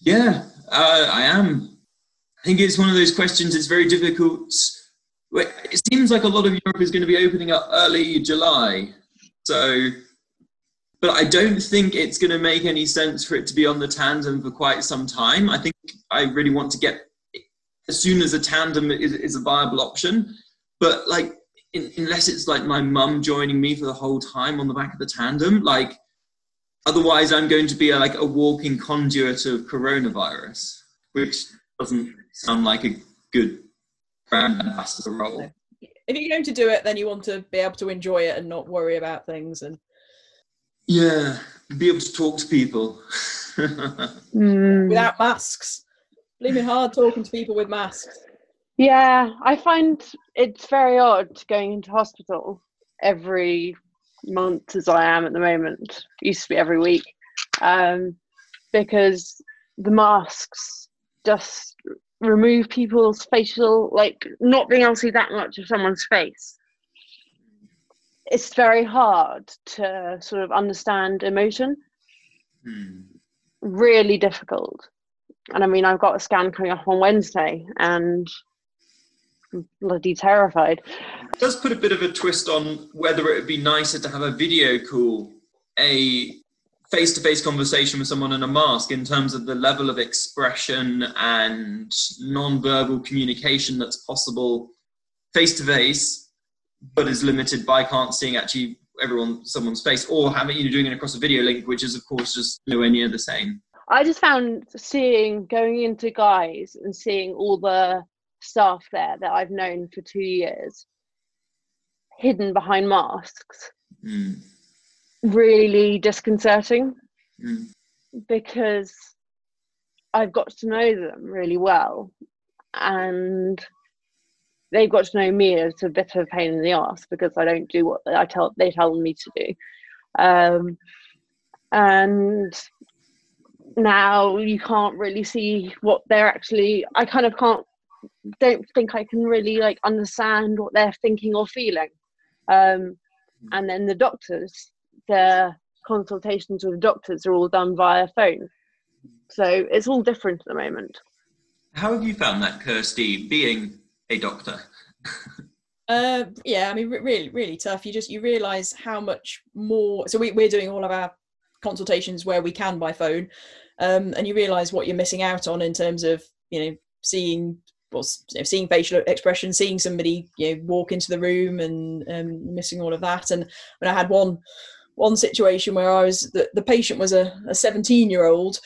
[SPEAKER 2] Yeah, uh, I am. I think it's one of those questions. It's very difficult. It seems like a lot of Europe is going to be opening up early July, so. But I don't think it's going to make any sense for it to be on the tandem for quite some time. I think I really want to get as soon as a tandem is, is a viable option. But like, in, unless it's like my mum joining me for the whole time on the back of the tandem, like otherwise I'm going to be a, like a walking conduit of coronavirus, which doesn't sound like a good brand ambassador role.
[SPEAKER 4] If you're going to do it, then you want to be able to enjoy it and not worry about things. And
[SPEAKER 2] Yeah, be able to talk to people. (laughs)
[SPEAKER 5] Mm.
[SPEAKER 4] without masks, blooming hard talking to people with masks.
[SPEAKER 5] Yeah, I find it's very odd going into hospital every month as I am at the moment. It used to be every week. Um, because the masks just remove people's facial, like not being able to see that much of someone's face. It's very hard to sort of understand emotion,
[SPEAKER 2] Hmm.
[SPEAKER 5] really difficult. And I mean, I've got a scan coming up on Wednesday and bloody terrified.
[SPEAKER 2] It does put a bit of a twist on whether it would be nicer to have a video call, a face to face conversation with someone in a mask in terms of the level of expression and non-verbal communication that's possible face to face, but is limited by can't seeing actually everyone someone's face or having you know doing it across a video link, which is of course just nowhere near the same.
[SPEAKER 5] I just found seeing going into Guy's and seeing all the staff there that I've known for two years hidden behind masks
[SPEAKER 2] Mm.
[SPEAKER 5] really disconcerting
[SPEAKER 2] Mm.
[SPEAKER 5] because I've got to know them really well and they've got to know me as a bit of a pain in the ass because I don't do what I tell they tell me to do. Um, and now you can't really see what they're actually I kind of can't don't think I can really like understand what they're thinking or feeling. Um, and then the doctors, the consultations with doctors are all done via phone. So it's all different at the moment.
[SPEAKER 2] How have you found that, Kirsty, being a doctor?
[SPEAKER 4] Uh, yeah, I mean, re- really, really tough. You just you realise how much more. So we, we're doing all of our consultations where we can by phone, um, and you realise what you're missing out on in terms of you know seeing well, seeing facial expression, seeing somebody you know walk into the room, and um, missing all of that. And when I had one one situation where I was the, the patient was a, a 17 year old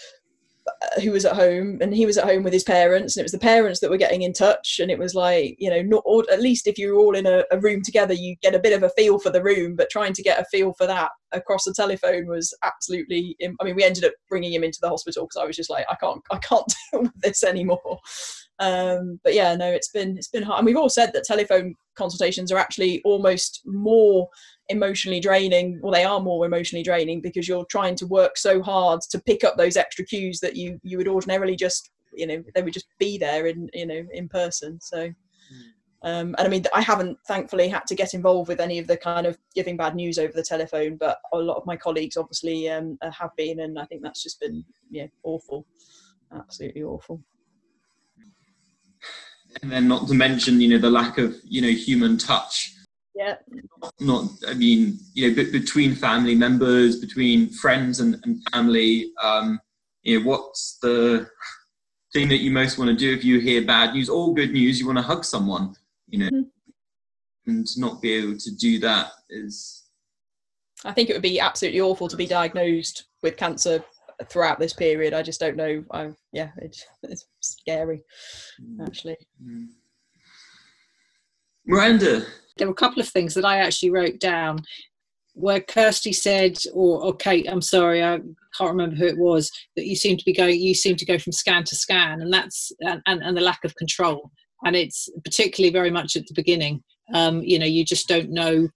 [SPEAKER 4] uh, who was at home and he was at home with his parents and it was the parents that were getting in touch and it was like you know not or at least if you're all in a, a room together you get a bit of a feel for the room but trying to get a feel for that across the telephone was absolutely i mean we ended up bringing him into the hospital because i was just like i can't i can't (laughs) deal with this anymore Um, but yeah, no, it's been it's been hard, and we've all said that telephone consultations are actually almost more emotionally draining or they are more emotionally draining because you're trying to work so hard to pick up those extra cues that you you would ordinarily just you know they would just be there in you know in person. So um, and I mean, I haven't thankfully had to get involved with any of the kind of giving bad news over the telephone, but a lot of my colleagues obviously um, have been, and I think that's just been yeah awful, absolutely awful.
[SPEAKER 2] And then, not to mention, you know, the lack of you know human touch.
[SPEAKER 4] Yeah.
[SPEAKER 2] Not, I mean, you know, between family members, between friends and, and family. Um, you know, what's the thing that you most want to do if you hear bad news or good news? You want to hug someone you know, mm-hmm. and not be able to do that is.
[SPEAKER 4] I think it would be absolutely awful to be diagnosed with cancer throughout this period. I just don't know. I yeah, it, it's scary, mm. actually. Mm.
[SPEAKER 2] Miranda.
[SPEAKER 3] There were a couple of things that I actually wrote down where Kirsty said, or, or Kate, I'm sorry, I can't remember who it was, that you seem to be going, you seem to go from scan to scan, and that's and, and, and the lack of control and it's particularly very much at the beginning. Um, you know, you just don't know.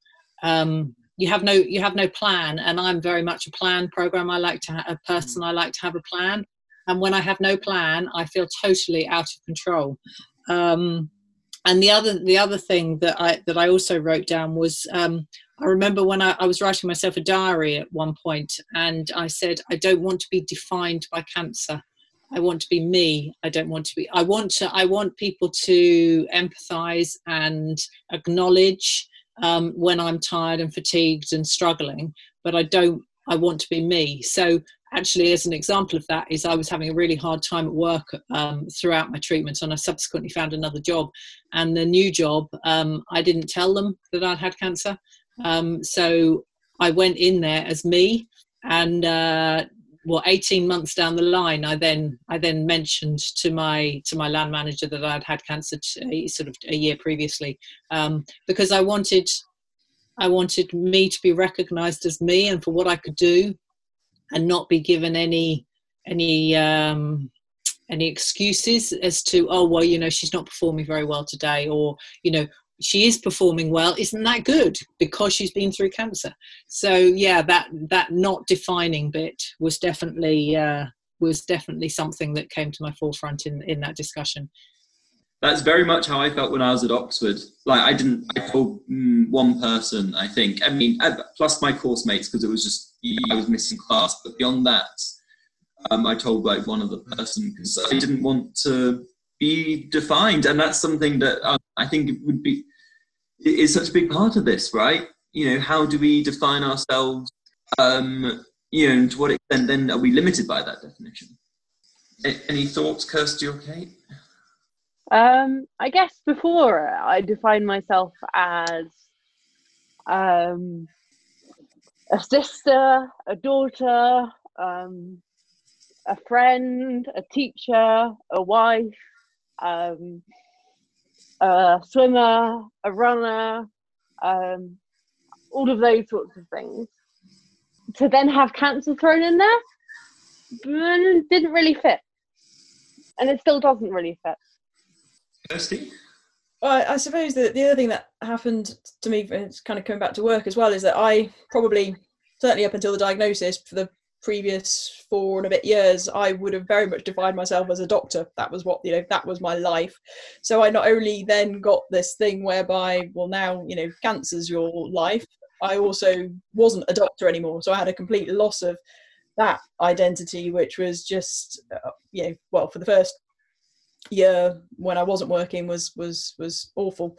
[SPEAKER 3] Um, you have no you have no plan, and I'm very much a plan program. I like to ha- a person. I like to have a plan, and when I have no plan, I feel totally out of control. Um, and the other the other thing that I that I also wrote down was um, I remember when I, I, was writing myself a diary at one point, and I said I don't want to be defined by cancer. I want to be me. I don't want to be. I want to. I want people to empathise and acknowledge um, when I'm tired and fatigued and struggling. But I don't. I want to be me. So actually, as an example of that, is I was having a really hard time at work um, throughout my treatment, and I subsequently found another job. And the new job, um, I didn't tell them that I'd had cancer. Um, so I went in there as me and uh, well 18 months down the line i then i then mentioned to my to my land manager that i'd had cancer sort of a year previously um, because i wanted i wanted me to be recognized as me and for what i could do and not be given any any um, any excuses as to oh well you know she's not performing very well today or you know she is performing well isn't that good because she's been through cancer so yeah that that not defining bit was definitely uh, was definitely something that came to my forefront in in that discussion
[SPEAKER 2] that's very much how I felt when I was at Oxford. Like I didn't, I told mm, one person, I think. I mean, plus my course mates because it was just I was missing class. But beyond that, um, I told like one other person because I didn't want to be defined, and that's something that um, I think would be is such a big part of this, right? You know, how do we define ourselves? Um, you know, and to what extent then are we limited by that definition? A- any thoughts, Kirsty or Kate?
[SPEAKER 5] Um, I guess before I defined myself as um, a sister, a daughter, um, a friend, a teacher, a wife, um, a swimmer, a runner, um, all of those sorts of things. To then have cancer thrown in there mm, didn't really fit. And it still doesn't really fit.
[SPEAKER 2] Kirsty?
[SPEAKER 4] Well, I suppose that the other thing that happened to me, it's kind of coming back to work as well, is that I probably, certainly up until the diagnosis, for the previous four and a bit years, I would have very much defined myself as a doctor. That was what, you know, that was my life. So I not only then got this thing whereby, well, now, you know, cancer's your life, I also wasn't a doctor anymore. So I had a complete loss of that identity, which was just, uh, you know, well, for the first year when I wasn't working was was was awful.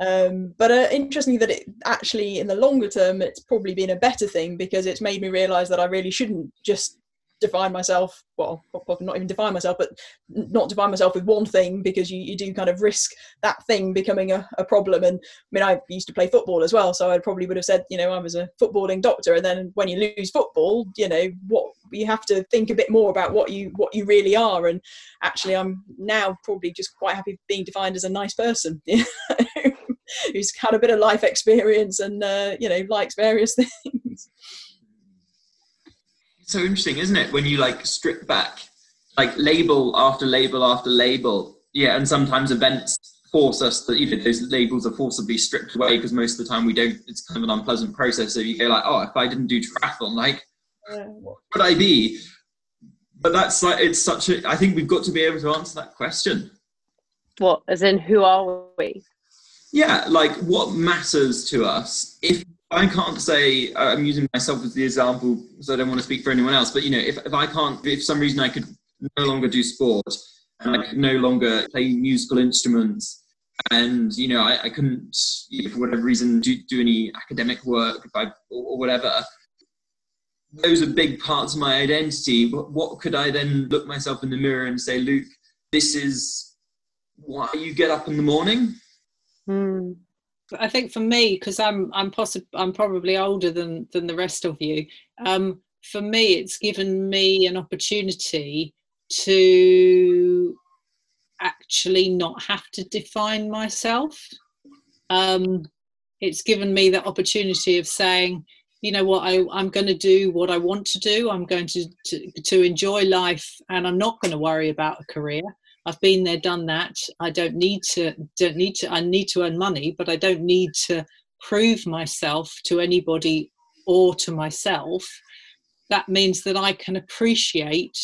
[SPEAKER 4] Um, but uh, interestingly, that it actually in the longer term, it's probably been a better thing because it's made me realise that I really shouldn't just define myself well not even define myself but not define myself with one thing because you, you do kind of risk that thing becoming a, a problem. And i mean i used to play football as well so i probably would have said you know i was a footballing doctor. And then when you lose football you know what you have to think a bit more about what you what you really are. And actually i'm now probably just quite happy being defined as a nice person (laughs) who's had a bit of life experience and uh, you know likes various (laughs) things
[SPEAKER 2] so interesting, isn't it? When you like strip back, like label after label after label, yeah, and sometimes events force us that you know those labels are forcibly stripped away because most of the time we don't. It's kind of an unpleasant process. So you go like, oh, if I didn't do triathlon, like, what would I be? But that's like it's such a. I think we've got to be able to answer that question.
[SPEAKER 5] What, as in, who are we?
[SPEAKER 2] Yeah, like what matters to us if I can't say uh, I'm using myself as the example, so I don't want to speak for anyone else. But you know, if, if I can't, if some reason I could no longer do sport and I could no longer play musical instruments, and you know, I, I couldn't, for whatever reason, do, do any academic work or, whatever. Those are big parts of my identity. But what could I then look myself in the mirror and say, Luke, this is why you get up in the morning?
[SPEAKER 5] Hmm.
[SPEAKER 3] I think for me, because I'm I'm possibly I'm probably older than than the rest of you. Um, for me, it's given me an opportunity to actually not have to define myself. Um, it's given me the opportunity of saying, you know what, I, I'm going to do what I want to do. I'm going to, to to enjoy life, and I'm not going to worry about a career. I've been there, done that. I don't need to, don't need to, I need to earn money, but I don't need to prove myself to anybody or to myself. That means that I can appreciate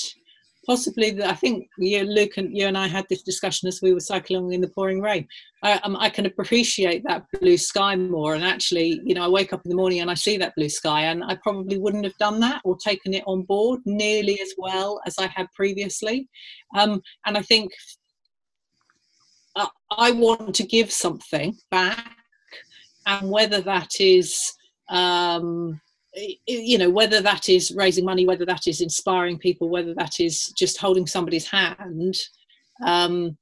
[SPEAKER 3] possibly that I think you, Luke, and you and I had this discussion as we were cycling in the pouring rain. I, um, I can appreciate that blue sky more, and actually, you know, I wake up in the morning and I see that blue sky, and I probably wouldn't have done that or taken it on board nearly as well as I had previously. Um, and I think uh, I want to give something back, and whether that is um, you know whether that is raising money whether that is inspiring people whether that is just holding somebody's hand um,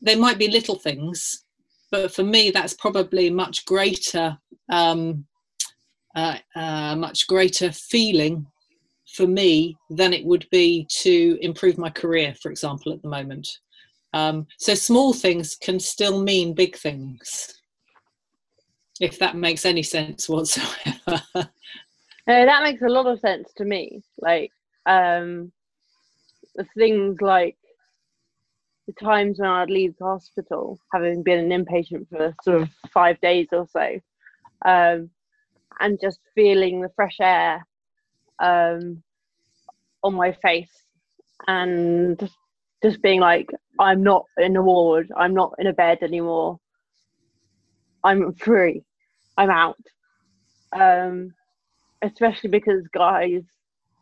[SPEAKER 3] there might be little things but for me that's probably much greater um, uh, uh, much greater feeling for me than it would be to improve my career for example at the moment. Um, so small things can still mean big things if that makes any sense whatsoever. (laughs) no,
[SPEAKER 5] that makes a lot of sense to me. Like, um, the things like the times when I'd leave the hospital, having been an inpatient for sort of five days or so, um, and just feeling the fresh air um, on my face and just being like, I'm not in a ward, I'm not in a bed anymore, I'm free. I'm out. Um, especially because Guy's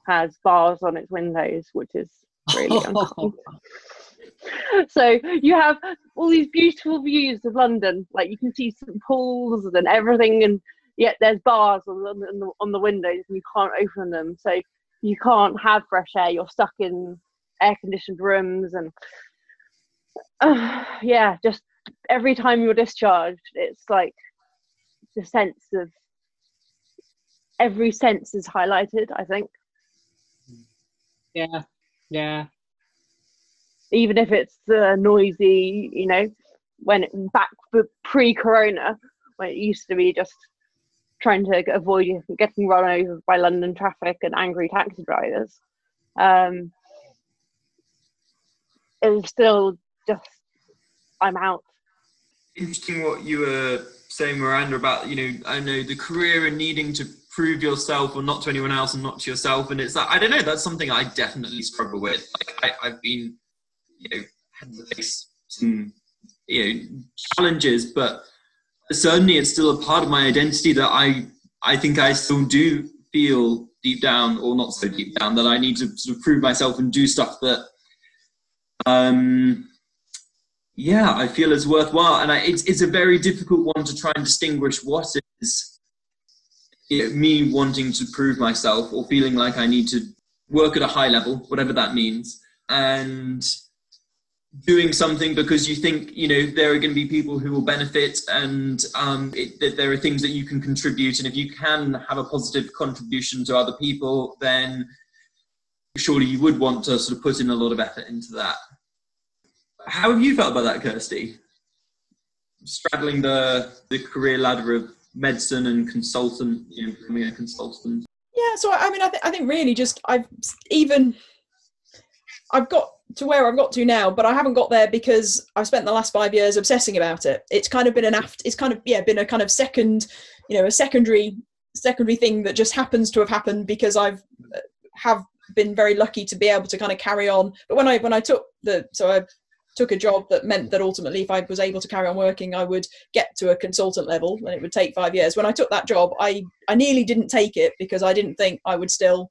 [SPEAKER 5] has bars on its windows, which is really (laughs) uncomfortable. so you have all these beautiful views of London, like you can see St Paul's and everything, and yet there's bars on the, on the, on the windows and you can't open them, so you can't have fresh air. You're stuck in air-conditioned rooms, and uh, (sighs) yeah, just every time you're discharged, it's like the sense of every sense is highlighted i think.
[SPEAKER 3] Yeah yeah.
[SPEAKER 5] Even if it's the noisy you know when it, back pre-corona when it used to be just trying to avoid getting run over by london traffic and angry taxi drivers um it's still just i'm out.
[SPEAKER 2] Interesting what you were saying, Miranda, about you know, I know the career and needing to prove yourself or not to anyone else and not to yourself, and it's that I don't know. That's something I definitely struggle with. Like I, have been, you know, had to face some you know challenges, but certainly it's still a part of my identity that I I think I still do feel deep down, or not so deep down, that I need to sort of prove myself and do stuff that um yeah, I feel is worthwhile. And I, it's, it's a very difficult one to try and distinguish what is you know, me wanting to prove myself or feeling like I need to work at a high level, whatever that means, and doing something because you think you know there are going to be people who will benefit and um, it, that there are things that you can contribute and if you can have a positive contribution to other people then surely you would want to sort of put in a lot of effort into that how have you felt about that, Kirsty? Straddling the the career ladder of medicine and consultant, you know, becoming a consultant.
[SPEAKER 4] Yeah, so I mean, I, th- I think really just I've even I've got to where I've got to now, but I haven't got there because I've spent the last five years obsessing about it. It's kind of been an aft, it's kind of yeah, been a kind of second, you know, a secondary secondary thing that just happens to have happened because I've uh, have been very lucky to be able to kind of carry on. But when I when I took the so I took a job that meant that ultimately if I was able to carry on working I would get to a consultant level and it would take 5 years. When I took that job I I nearly didn't take it because I didn't think I would still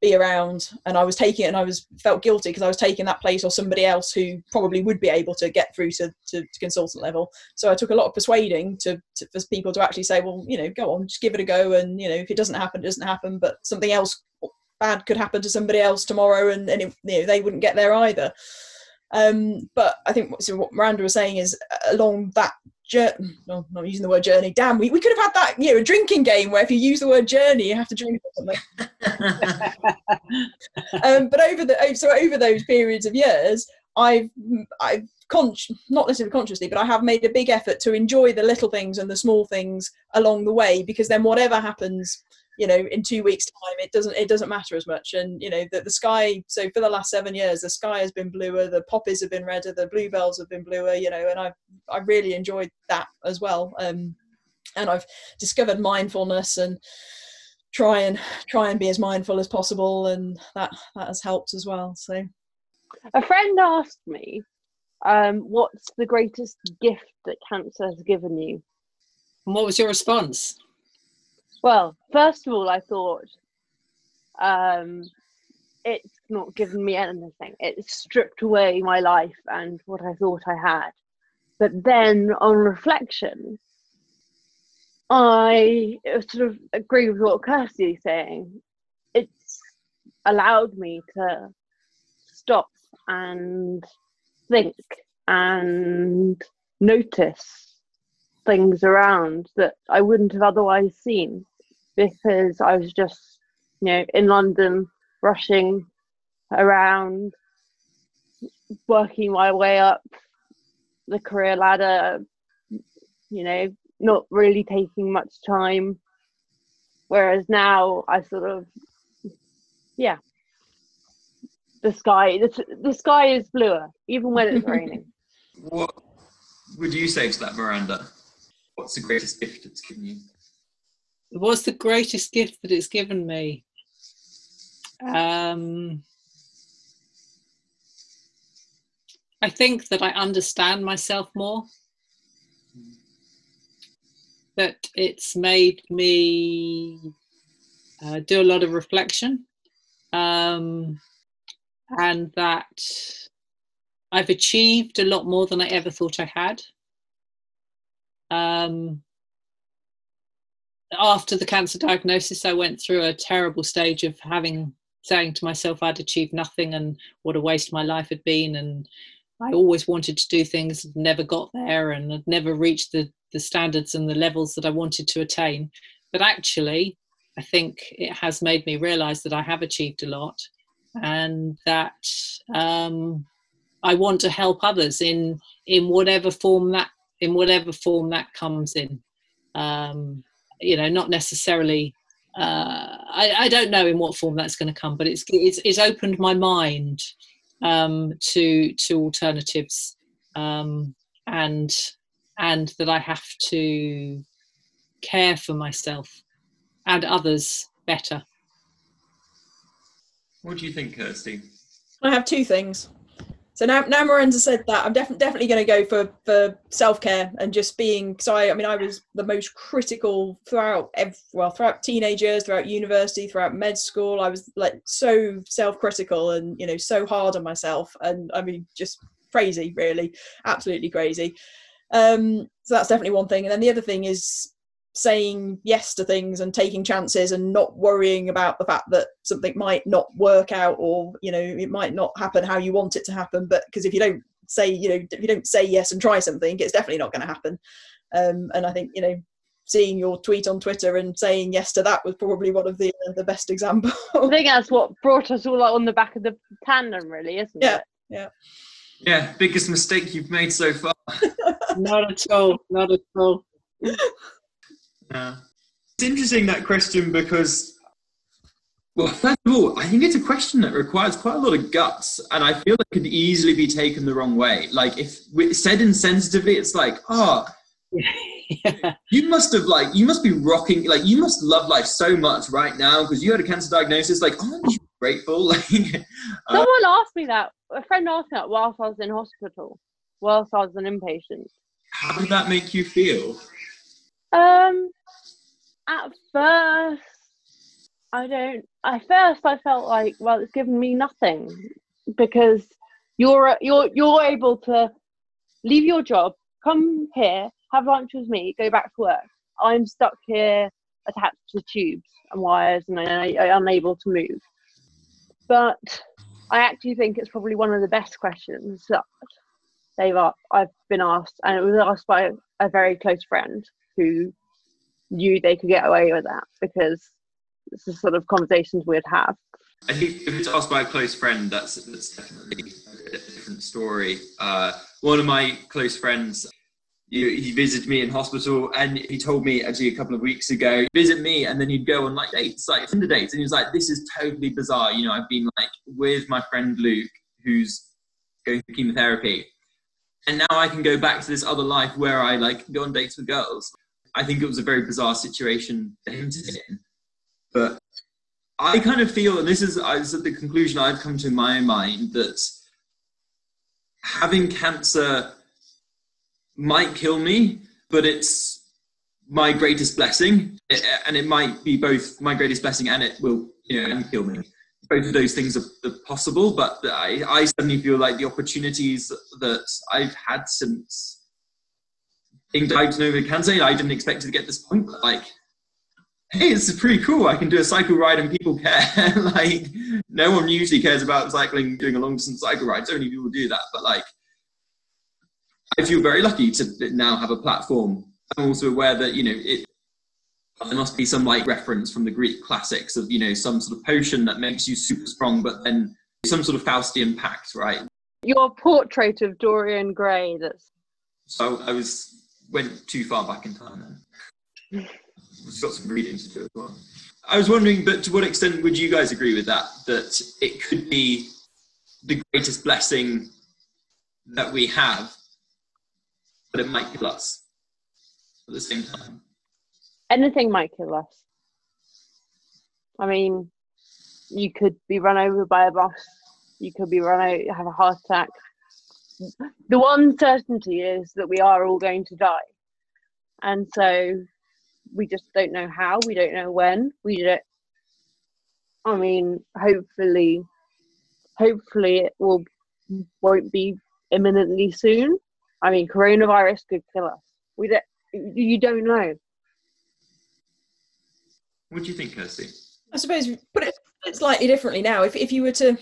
[SPEAKER 4] be around and I was taking it and I was felt guilty because I was taking that place or somebody else who probably would be able to get through to, to, to consultant level. So I took a lot of persuading to, to, for people to actually say, well, you know, go on, just give it a go. And, you know, if it doesn't happen, it doesn't happen, but something else bad could happen to somebody else tomorrow and, and it, you know, they wouldn't get there either. Um, but I think so what Miranda was saying is uh, along that journey, no, not using the word journey, damn, we, we could have had that, you know, a drinking game where if you use the word journey, you have to drink something. (laughs) um, but over the, so over those periods of years, I've, I've con- not necessarily consciously, but I have made a big effort to enjoy the little things and the small things along the way because then whatever happens, you know in two weeks time it doesn't it doesn't matter as much. And you know the, the sky so for the last seven years the sky has been bluer the poppies have been redder the bluebells have been bluer you know and i've i really enjoyed that as well. Um and i've discovered mindfulness and try and try and be as mindful as possible and that that has helped as well so.
[SPEAKER 5] A friend asked me um, what's the greatest gift that cancer has given you?
[SPEAKER 3] And what was your response
[SPEAKER 5] well, first of all, I thought um, it's not given me anything. It's stripped away my life and what I thought I had. But then, on reflection, I sort of agree with what Kirsty is saying. It's allowed me to stop and think and notice things around that I wouldn't have otherwise seen because I was just, you know, in London, rushing around, working my way up the career ladder, you know, not really taking much time. Whereas now I sort of, yeah, the sky, the, the sky is bluer, even when it's raining. (laughs)
[SPEAKER 2] What would you say to that, Miranda? What's the greatest gift it's given you?
[SPEAKER 3] What's the greatest gift that it's given me? Um, I think that I understand myself more. That it's made me uh, do a lot of reflection, um, and that I've achieved a lot more than I ever thought I had. Um, after the cancer diagnosis, I went through a terrible stage of having saying to myself I'd achieved nothing and what a waste my life had been. And I always wanted to do things, never got there, and had never reached the, the standards and the levels that I wanted to attain. But actually, I think it has made me realize that I have achieved a lot and that um, I want to help others in in whatever form that in whatever form that comes in. Um, you know, not necessarily. Uh, I, I don't know in what form that's going to come, but it's it's, it's opened my mind um, to to alternatives, um, and and that I have to care for myself and others better.
[SPEAKER 2] What do you think, Kirsty?
[SPEAKER 4] I have two things. So now, now Miranda said that, I'm definitely definitely going to go for for self care and just being. So I, I mean, I was the most critical throughout, every, well, throughout teenage years, throughout university, throughout med school. I was like so self critical and you know so hard on myself, and I mean, just crazy, really, absolutely crazy. Um, so that's definitely one thing. And then the other thing is saying yes to things and taking chances and not worrying about the fact that something might not work out or you know it might not happen how you want it to happen. But because if you don't say you know if you don't say yes and try something it's definitely not going to happen. Um, and i think you know seeing your tweet on twitter and saying yes to that was probably one of the uh, the best examples.
[SPEAKER 5] I think that's what brought us all on the back of the tandem really isn't
[SPEAKER 4] yeah,
[SPEAKER 5] it?
[SPEAKER 4] yeah.
[SPEAKER 2] Yeah biggest mistake you've made so far. (laughs)
[SPEAKER 3] Not at all not at all
[SPEAKER 2] Yeah. It's interesting that question because Well, first of all, I think it's a question that requires quite a lot of guts, and I feel it could easily be taken the wrong way. Like if said insensitively, it's like, oh, yeah. (laughs) you must have like you must be rocking, like you must love life so much right now because you had a cancer diagnosis. Like, aren't you grateful? (laughs) Like,
[SPEAKER 5] uh, someone asked me that. A friend asked me that whilst I was in hospital, whilst I was an inpatient.
[SPEAKER 2] How did that make you feel?
[SPEAKER 5] Um, at first I don't. At first, I felt like, well, it's given me nothing because you're you're you're able to leave your job, come here, have lunch with me, go back to work. I'm stuck here, attached to tubes and wires, and I, am unable to move. But I actually think it's probably one of the best questions that they've I've been asked, and it was asked by a very close friend who knew they could get away with that because it's the sort of conversations we'd have.
[SPEAKER 2] I think if it's asked by a close friend, that's that's definitely a different story. Uh, one of my close friends, he, he visited me in hospital, and he told me actually a couple of weeks ago, visit me, and then he'd go on like dates, like Tinder dates, and he was like, "This is totally bizarre." You know, I've been like with my friend Luke, who's going through chemotherapy, and now I can go back to this other life where I like go on dates with girls. I think it was a very bizarre situation for him to be in. But I kind of feel, and this is, this is the conclusion I've come to in my mind, that having cancer might kill me, but it's my greatest blessing, and it might be both my greatest blessing and it will, you know, kill me. Both of those things are, possible, but I, I suddenly feel like the opportunities that I've had since being diagnosed with cancer, I didn't expect to get this point, but like hey, it's pretty cool. I can do a cycle ride and people care. (laughs) like, no one usually cares about cycling, doing a long distance cycle ride. So many people do that. But like, I feel very lucky to now have a platform. I'm also aware that, you know, it, there must be some like reference from the Greek classics of, you know, some sort of potion that makes you super strong, but then some sort of Faustian pact, right?
[SPEAKER 5] Your portrait of Dorian Gray that's.
[SPEAKER 2] So I was, went too far back in time then. it's got some reading to do as well. I was wondering, but to what extent would you guys agree with that? That it could be the greatest blessing that we have, but it might kill us at the same time.
[SPEAKER 5] Anything might kill us. I mean, you could be run over by a bus. You could be run out, have a heart attack. The one certainty is that we are all going to die, and so we just don't know how, we don't know when, we don't. I mean, hopefully, hopefully it will won't be imminently soon. I mean, coronavirus could kill us. We don't. You don't know.
[SPEAKER 2] What do you think, Kirsty?
[SPEAKER 4] I suppose put it slightly differently now. If if you were to,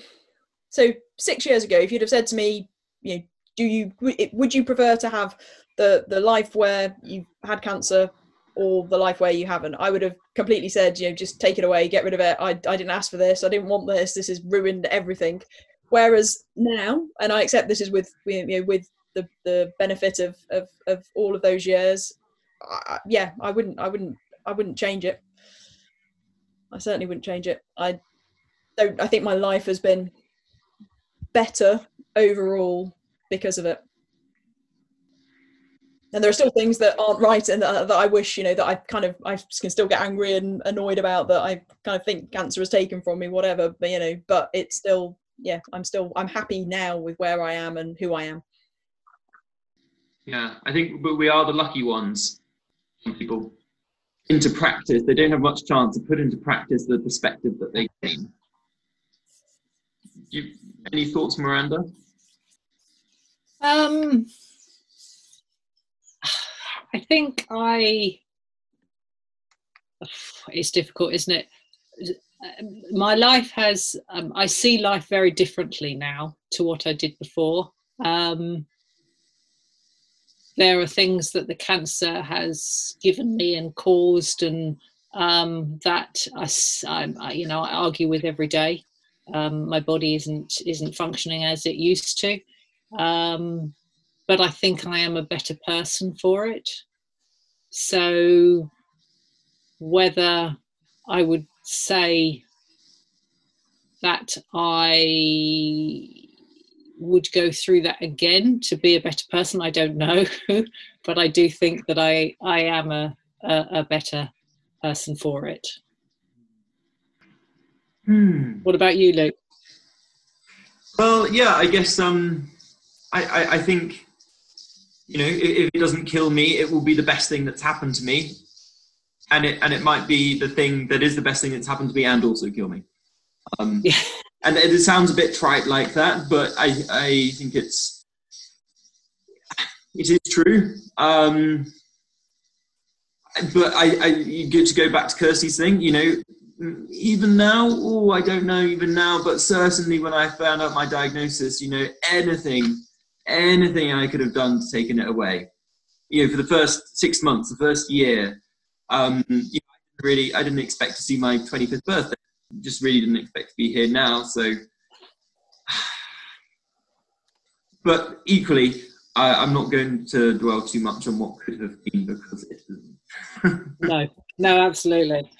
[SPEAKER 4] so six years ago, if you'd have said to me, you know, do you would you prefer to have the the life where you had cancer or the life where you haven't. I would have completely said, you know, just take it away, get rid of it. I, I didn't ask for this. I didn't want this. This has ruined everything. Whereas now, and I accept this is with you know with the, the benefit of, of, of all of those years. I, yeah, I wouldn't I wouldn't I wouldn't change it. I certainly wouldn't change it. I don't. I think my life has been better overall because of it. And there are still things that aren't right and that, that, I wish you know that I kind of I can still get angry and annoyed about that I kind of think cancer has taken from me whatever but you know but it's still yeah I'm still I'm happy now with where I am and who I am.
[SPEAKER 2] Yeah I think but we are the lucky ones. People into practice they don't have much chance to put into practice the perspective that they gain. You, any thoughts Miranda
[SPEAKER 3] um I think I. It's difficult, isn't it? My life has. Um, I see life very differently now to what I did before. Um, there are things that the cancer has given me and caused, and um, that I, I, you know, I argue with every day. Um, my body isn't isn't functioning as it used to. Um, but I think I am a better person for it. So, whether I would say that I would go through that again to be a better person. I don't know, (laughs) but I do think that I I am a a, a better person for it.
[SPEAKER 2] Hmm.
[SPEAKER 3] What about you, Luke?
[SPEAKER 2] Well, yeah, I guess um, I, I, I think you know if, if it doesn't kill me, it will be the best thing that's happened to me, and it and it might be the thing that is the best thing that's happened to me and also kill me. Um,
[SPEAKER 3] Yeah. (laughs)
[SPEAKER 2] and it, it sounds a bit trite like that, but I I think it's it is true. Um, but I, I you get to go back to Kirsty's thing, you know, even now, oh, I don't know even now, but certainly when I found out my diagnosis, you know, anything, anything I could have done to taken it away. You know, for the first six months, the first year, um, you know, I didn't really, I didn't expect to see my 25th birthday. Just really didn't expect to be here now. So, (sighs) but equally, I, I'm not going to dwell too much on what could have been because it isn't. (laughs)
[SPEAKER 3] No, no, absolutely.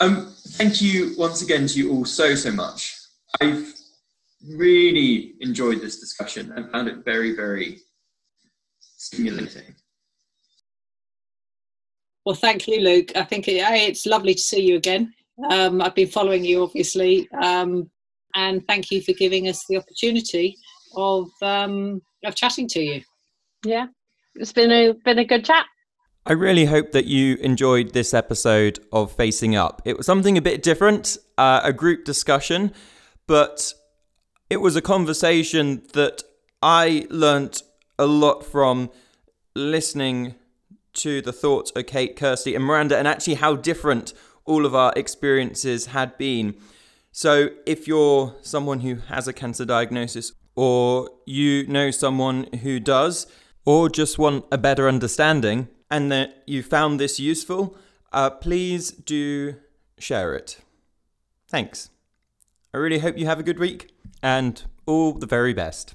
[SPEAKER 2] Um, thank you once again to you all so, so much. I've really enjoyed this discussion and found it very, very stimulating.
[SPEAKER 3] Well, thank you, Luke. I think it, it's lovely to see you again. Um, I've been following you, obviously, um, and thank you for giving us the opportunity of um, of chatting to you.
[SPEAKER 5] Yeah, it's been a been a good chat.
[SPEAKER 1] I really hope that you enjoyed this episode of Facing Up. It was something a bit different, uh, a group discussion, but it was a conversation that I learnt a lot from listening to the thoughts of Kate, Kirsty, and Miranda, and actually how different all of our experiences had been. So, if you're someone who has a cancer diagnosis, or you know someone who does, or just want a better understanding, and that you found this useful, uh, please do share it. Thanks. I really hope you have a good week and all the very best.